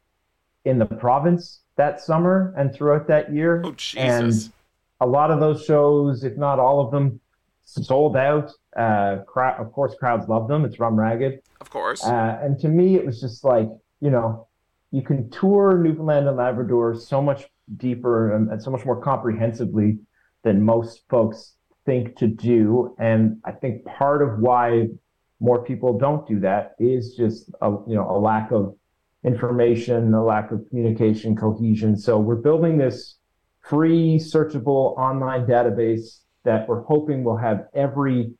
in the province that summer and throughout that year. Oh Jesus! And a lot of those shows, if not all of them, sold out. Uh, crowd, of course, crowds love them. It's Rum Ragged. of course. Uh, and to me, it was just like, you know, you can tour Newfoundland and Labrador so much deeper and, and so much more comprehensively than most folks think to do. And I think part of why more people don't do that is just a, you know a lack of information, a lack of communication, cohesion. So we're building this free, searchable online database that we're hoping will have every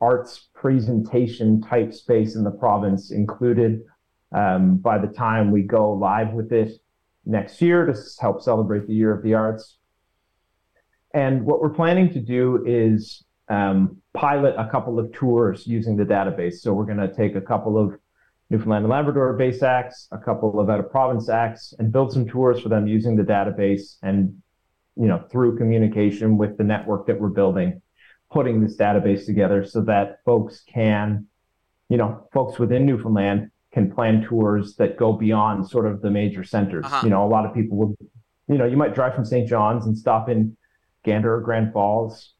arts presentation type space in the province included um, by the time we go live with it next year to help celebrate the year of the arts. And what we're planning to do is um, pilot a couple of tours using the database. So we're going to take a couple of Newfoundland and Labrador base acts, a couple of out of province acts, and build some tours for them using the database and, you know, through communication with the network that we're building, putting this database together so that folks can, you know, folks within Newfoundland can plan tours that go beyond sort of the major centers. Uh-huh. You know, a lot of people will, you know, you might drive from St. John's and stop in Gander or Grand Falls,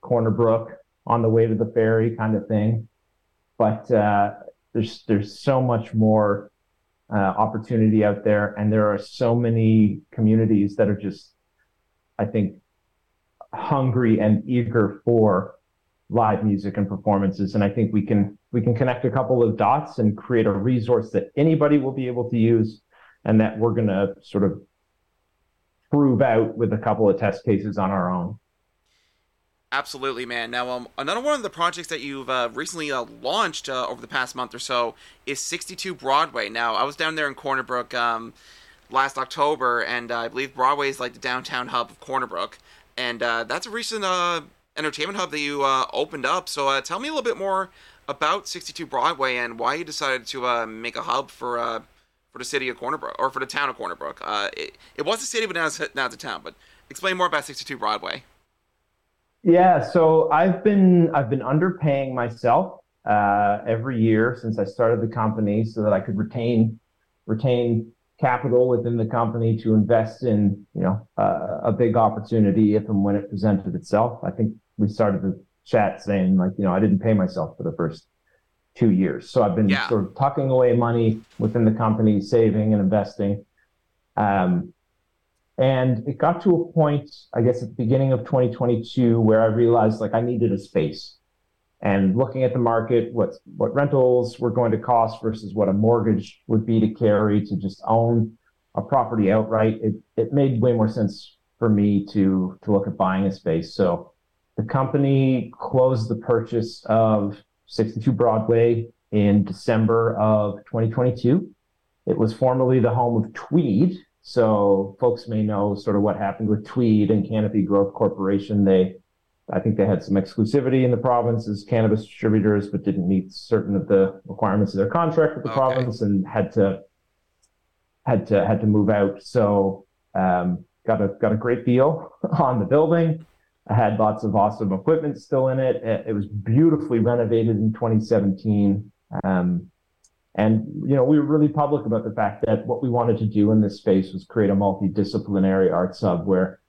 Corner Brook on the way to the ferry kind of thing. But uh, there's there's so much more uh, opportunity out there, and there are so many communities that are just, I think, hungry and eager for live music and performances. And I think we can we can connect a couple of dots and create a resource that anybody will be able to use, and that we're gonna sort of prove out with a couple of test cases on our own. Absolutely, man. Now, um, another one of the projects that you've uh, recently uh, launched uh, over the past month or so is 62 Broadway. Now, I was down there in Corner Brook um, last October, and uh, I believe Broadway is like the downtown hub of Corner Brook, and uh, that's a recent uh, entertainment hub that you uh, opened up. So, uh, tell me a little bit more about 62 Broadway and why you decided to uh, make a hub for for the city of Corner Brook or for the town of Corner Brook. Uh, it, it was a city, but now it's, now it's a town. But explain more about 62 Broadway. Yeah, so I've been I've been underpaying myself every year since I started the company, so that I could retain retain capital within the company to invest in you know uh, a big opportunity if and when it presented itself. I think we started the chat saying like you know I didn't pay myself for the first two years. So I've been Yeah. sort of tucking away money within the company, saving and investing. Um, and it got to a point, I guess, at the beginning of 2022, where I realized like I needed a space. And looking at the market, what what rentals were going to cost versus what a mortgage would be to carry to just own a property outright, it it made way more sense for me to to look at buying a space. So the company closed the purchase of 62 Broadway in December of 2022. It was formerly the home of Tweed. So folks may know sort of what happened with Tweed and Canopy Growth Corporation. They, I think they had some exclusivity in the province as cannabis distributors, but didn't meet certain of the requirements of their contract with the Okay. province and had to had to had to move out. So um, got a got a great deal on the building. I had lots of awesome equipment still in it. It, it was beautifully renovated in 2017. Um, and you know, we were really public about the fact that what we wanted to do in this space was create a multidisciplinary arts hub where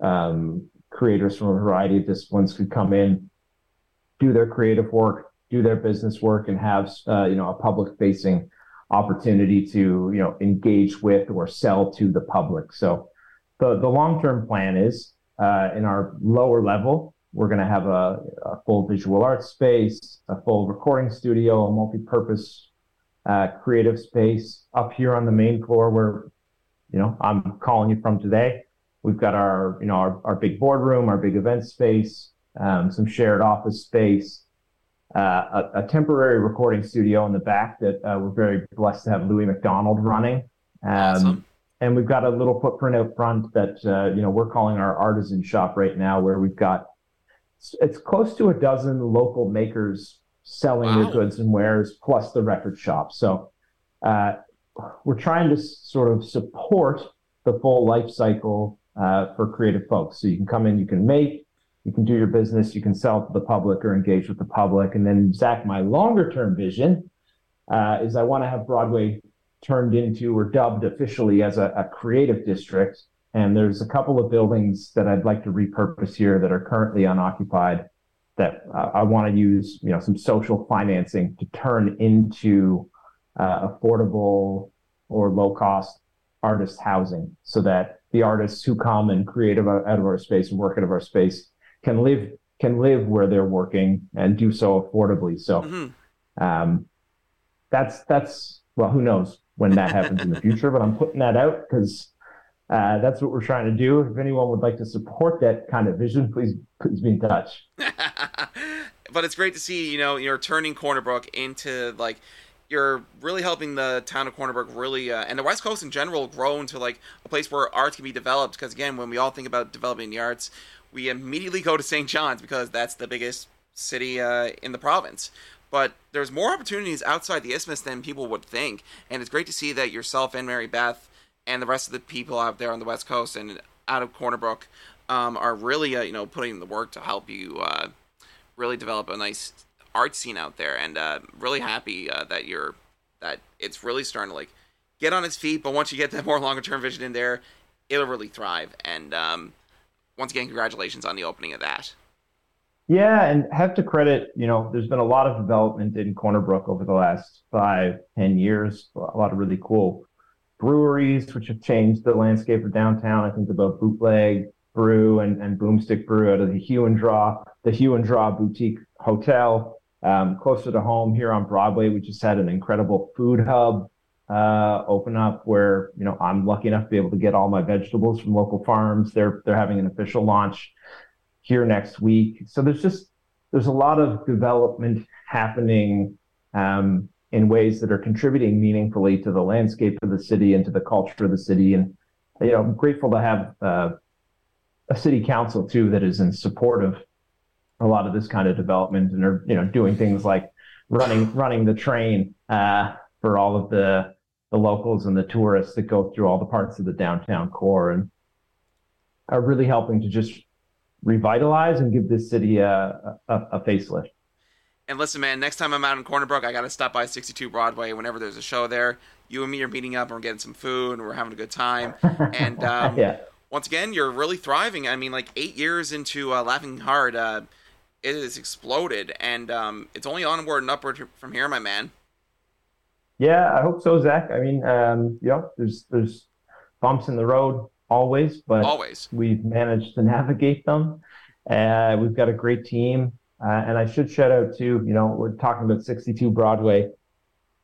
um, creators from a variety of disciplines could come in, do their creative work, do their business work, and have uh, you know a public-facing opportunity to you know engage with or sell to the public. So the the long-term plan is uh, in our lower level, we're going to have a, a full visual arts space, a full recording studio, a multi-purpose uh, creative space up here on the main floor where, you know, I'm calling you from today. We've got our, you know, our, our big boardroom, our big event space, um, some shared office space, uh, a, a temporary recording studio in the back that uh, we're very blessed to have Louis McDonald running. Um, Awesome. and we've got a little footprint out front that uh, you know we're calling our artisan shop right now, where we've got it's close to a dozen local makers selling Wow. their goods and wares, plus the record shop. So uh, we're trying to sort of support the full life cycle uh, for creative folks. So you can come in, you can make, you can do your business, you can sell to the public or engage with the public. And then Zach, my longer term vision uh, is I want to have Broadway turned into or dubbed officially as a, a creative district. And there's a couple of buildings that I'd like to repurpose here that are currently unoccupied that uh, I want to use, you know, some social financing to turn into uh, affordable or low cost artist housing so that the artists who come and create out out of our space and work out of our space can live can live where they're working and do so affordably. So Mhm. um, that's that's well, who knows when that happens in the future, but I'm putting that out because uh, that's what we're trying to do. If anyone would like to support that kind of vision, please please be in touch. but it's great to see, you know, you're turning Corner Brook into like you're really helping the town of Corner Brook really uh, and the West Coast in general grow into like a place where arts can be developed. Because again, when we all think about developing the arts, we immediately go to St. John's because that's the biggest city uh, in the province. But there's more opportunities outside the isthmus than people would think, and it's great to see that yourself and Mary Beth and the rest of the people out there on the West Coast and out of Corner Brook um, are really, uh, you know, putting in the work to help you uh, really develop a nice art scene out there. And uh, really happy uh, that you're that it's really starting to like get on its feet. But once you get that more longer term vision in there, it'll really thrive. And um, once again, congratulations on the opening of that. Yeah, and have to credit, you know, there's been a lot of development in Corner Brook over the last five, ten years. A lot of really cool breweries, which have changed the landscape of downtown. I think about Bootleg Brew and, and Boomstick Brew out of the Hew and Draw, the Hew and Draw Boutique Hotel. Um, closer to home here on Broadway, we just had an incredible food hub uh, open up where you know I'm lucky enough to be able to get all my vegetables from local farms. They're they're having an official launch here next week. So there's just there's a lot of development happening um, in ways that are contributing meaningfully to the landscape of the city and to the culture of the city. And you know, I'm grateful to have uh, a city council too that is in support of a lot of this kind of development and are you know doing things like running running the train uh, for all of the the locals and the tourists that go through all the parts of the downtown core and are really helping to just revitalize and give this city a, a, a facelift. And listen, man, next time I'm out in Corner Brook, I got to stop by 62 Broadway whenever there's a show there. You and me are meeting up and we're getting some food and we're having a good time. And um, yeah, once again, you're really thriving. I mean, like eight years into uh, Laughing Heart, uh, it has exploded, and um, it's only onward and upward from here, my man. Yeah, I hope so, Zach. I mean, um, know, there's there's bumps in the road always, but Always. we've managed to navigate them. Uh, we've got a great team, uh, and I should shout out to You know, we're talking about 62 Broadway.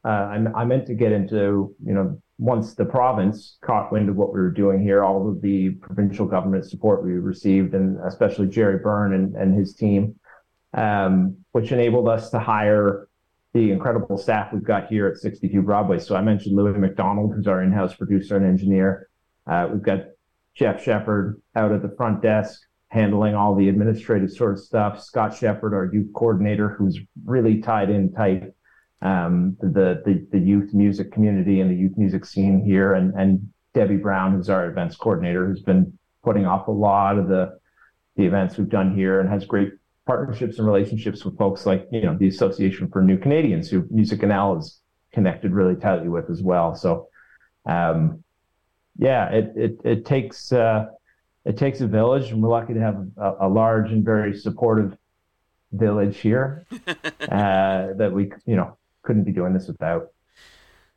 Uh, I, I meant to get into, you know, once the province caught wind of what we were doing here, all of the provincial government support we received, and especially Gerry Byrne and, and his team, um, which enabled us to hire the incredible staff we've got here at 62 Broadway. So I mentioned Louis McDonald, who's our in-house producer and engineer. Uh, we've got Jeff Shepard out at the front desk handling all the administrative sort of stuff. Scott Shepard, our youth coordinator, who's really tied in tight um, the, the the youth music community and the youth music scene here, and and Debbie Brown, who's our events coordinator, who's been putting off a lot of the the events we've done here and has great partnerships and relationships with folks like you know the Association for New Canadians, who Music NL is connected really tightly with as well. So, um, yeah, it it it takes uh, it takes a village, and we're lucky to have a, a large and very supportive village here uh, that we you know couldn't be doing this without.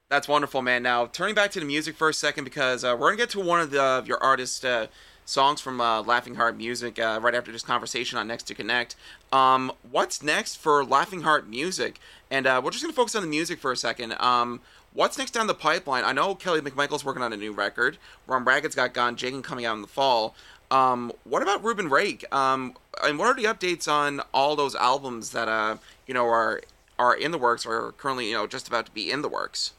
That's wonderful, man. Now, turning back to the music for a second, because uh, we're going to get to one of the, your artists uh, songs from uh, Laughing Heart Music uh, right after this conversation on Next to Connect. Um, what's next for Laughing Heart Music? And uh, we're just going to focus on the music for a second. Um, what's next down the pipeline? I know Kelly McMichael's working on a new record. Rum Ragged's got Gone Jigging coming out in the fall. Um, what about Ruben Rake? Um, and what are the updates on all those albums that uh, you know are are in the works or currently you know just about to be in the works?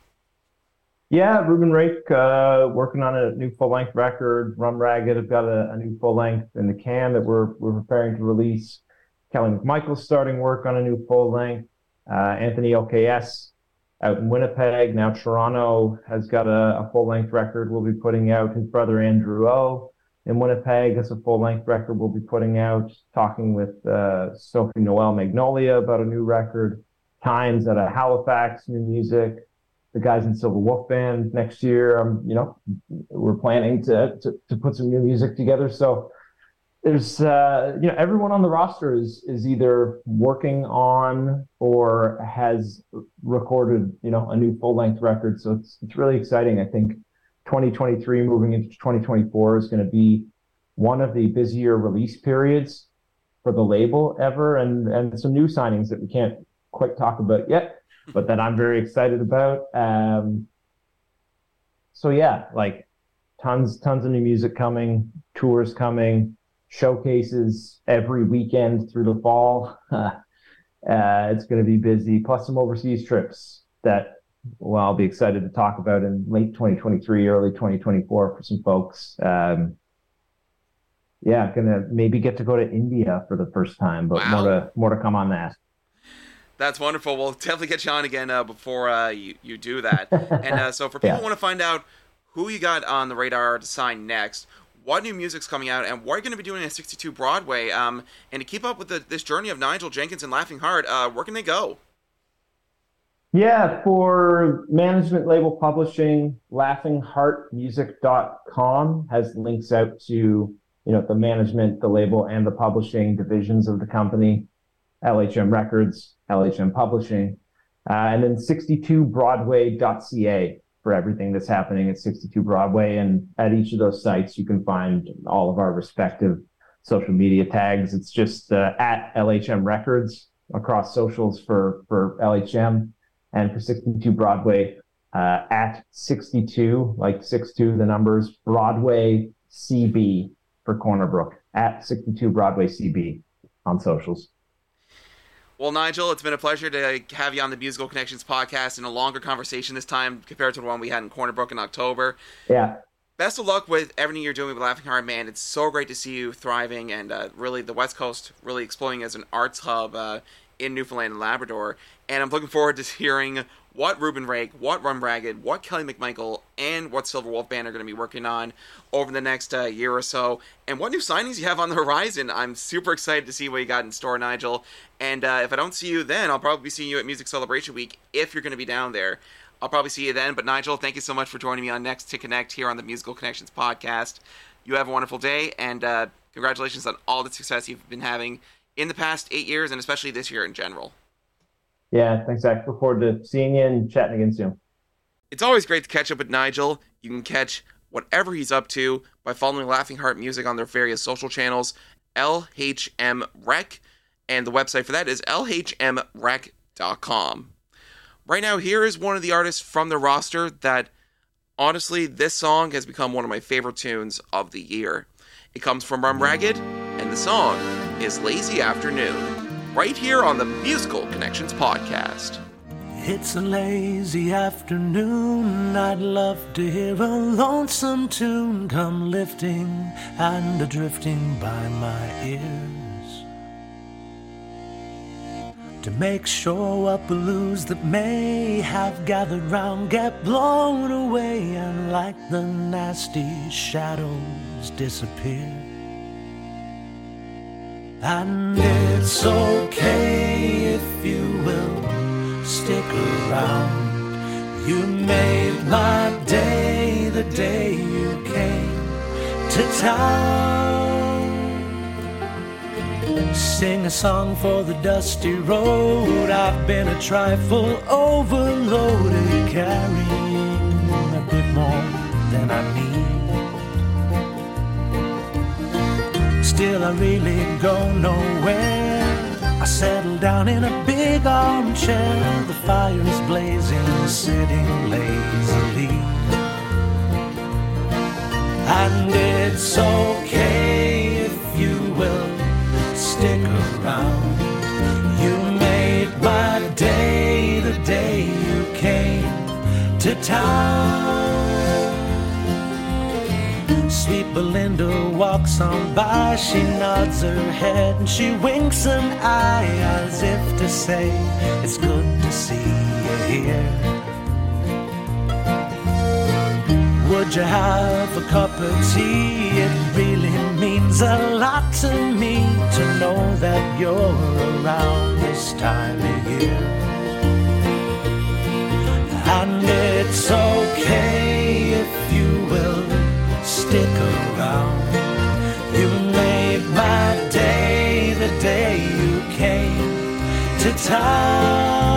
Yeah, Ruben Rake uh, working on a new full length record. Rum Ragged have got a, a new full length in the can that we're we're preparing to release. Kelly McMichael's starting work on a new full length. Uh, Anthony LKS out in Winnipeg. Now Toronto has got a, a full length record we'll be putting out. His brother Andrew O in Winnipeg has a full length record we'll be putting out. Talking with uh, Sophie Noel Magnolia about a new record. Times at a Halifax, new music the guys in Silver Wolf Band next year. Um, you know, we're planning to, to to put some new music together. So there's uh, you know everyone on the roster is is either working on or has recorded you know a new full length record. So it's it's really exciting. I think 2023 moving into 2024 is going to be one of the busier release periods for the label ever, and and some new signings that we can't quite talk about yet but that I'm very excited about. Um, so yeah, like tons, tons of new music coming, tours coming, showcases every weekend through the fall. uh, it's going to be busy, plus some overseas trips that well, I'll be excited to talk about in late 2023, early 2024 for some folks. Um, yeah, gonna maybe get to go to India for the first time, but Wow. more to more to come on that. That's wonderful. We'll definitely get you on again uh, before uh, you, you do that. and uh, so, for people Yeah. who want to find out who you got on the radar to sign next, what new music's coming out, and what you're you going to be doing at 62 Broadway, um, and to keep up with the, this journey of Nigel Jenkins and Laughing Heart, uh, where can they go? Yeah, for management label publishing, laughingheartmusic.com has links out to, you know, the management, the label, and the publishing divisions of the company, LHM Records, LHM Publishing, uh, and then 62broadway.ca for everything that's happening at 62 Broadway. And at each of those sites, you can find all of our respective social media tags. It's just uh, at LHM Records across socials for, for LHM and for 62 Broadway uh, at 62, like 62, the numbers, Broadway CB for Corner Brook at 62 Broadway CB on socials. Well, Nigel, it's been a pleasure to have you on the Musical Connections podcast in a longer conversation this time compared to the one we had in Corner Brook in October. Yeah. best of luck with everything you're doing with Laughing Heart, man. It's so great to see you thriving and uh, really the West Coast really exploding as an arts hub uh, in Newfoundland and Labrador. And I'm looking forward to hearing what Ruben Rake, what Rum Ragged, what Kelly McMichael, and what Silver Wolf Band are going to be working on over the next uh, year or so, and what new signings you have on the horizon. I'm super excited to see what you got in store, Nigel. And uh, if I don't see you then, I'll probably be seeing you at Music Celebration Week if you're going to be down there. I'll probably see you then. But Nigel, thank you so much for joining me on Next to Connect here on the Musical Connections podcast. You have a wonderful day, and uh, congratulations on all the success you've been having in the past eight years and especially this year in general. Yeah, thanks, Zach. Look forward to seeing you and chatting again soon. It's always great to catch up with Nigel. You can catch whatever he's up to by following Laughing Heart Music on their various social channels, LHM Rec, and the website for that is lhmrec.com. Right now, here is one of the artists from the roster that honestly, this song has become one of my favorite tunes of the year. It comes from Rum Ragged, and the song is Lazy Afternoon, right here on the Musical Connections podcast. It's a lazy afternoon. I'd love to hear a lonesome tune come lifting and a drifting by my ears. To make sure what blues that may have gathered round get blown away and like the nasty shadows disappear. And it's okay if you will stick around. You made my day the day you came to town. Sing a song for the dusty road. I've been a trifle overloaded, carrying a bit more than I need. Still, I really go nowhere. I settle down in a big armchair. The fire is blazing, sitting lazily. And it's okay if you will stick around. You made my day the day you came to town. Sweet Belinda walks on by, she nods her head and she winks an eye as if to say, It's good to see you here. Would you have a cup of tea? It really means a lot to me to know that you're around this time of year. And it's okay if you stick around. You made my day the day you came to town.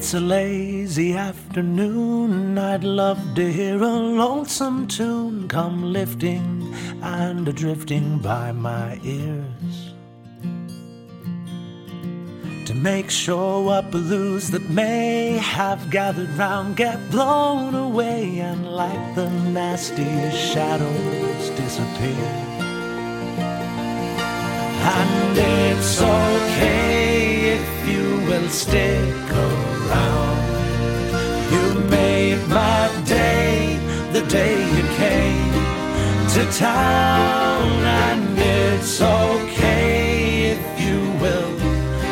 It's a lazy afternoon. I'd love to hear a lonesome tune come lifting and drifting by my ears. To make sure what blues that may have gathered round get blown away and like the nasty shadows disappear. And it's okay if you will stick around. You made my day the day you came to town, and it's okay if you will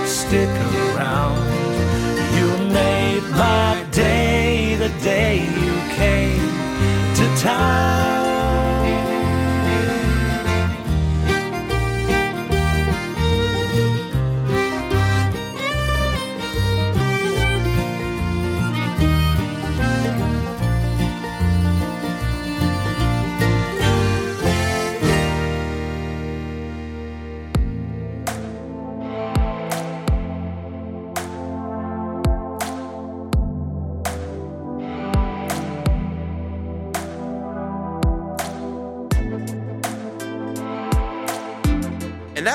stick around. You made my day the day you came to town.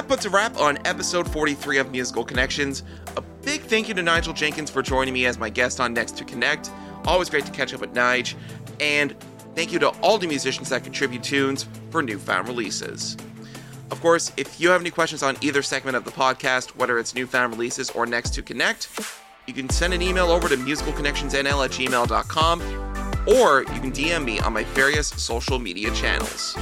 That puts a wrap on episode 43 of Musical Connections. A big thank you to Nigel Jenkins for joining me as my guest on Next to Connect. Always great to catch up with Nige. And thank you to all the musicians that contribute tunes for newfound releases. Of course, if you have any questions on either segment of the podcast, whether it's newfound releases or Next to Connect, you can send an email over to musicalconnectionsnl at gmail.com or you can DM me on my various social media channels.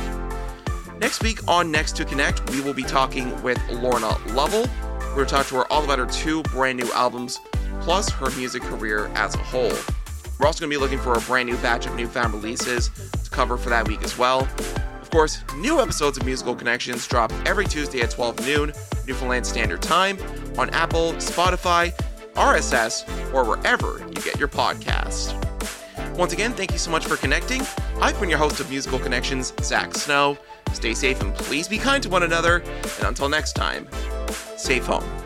Next week on Next to Connect, we will be talking with Lorna Lovell. We're going to talk to her all about her two brand new albums, plus her music career as a whole. We're also going to be looking for a brand new batch of newfound releases to cover for that week as well. Of course, new episodes of Musical Connections drop every Tuesday at 12 noon, Newfoundland Standard Time, on Apple, Spotify, RSS, or wherever you get your podcast. Once again, thank you so much for connecting. I've been your host of Musical Connections, Zach Snow. Stay safe and please be kind to one another. And until next time, safe home.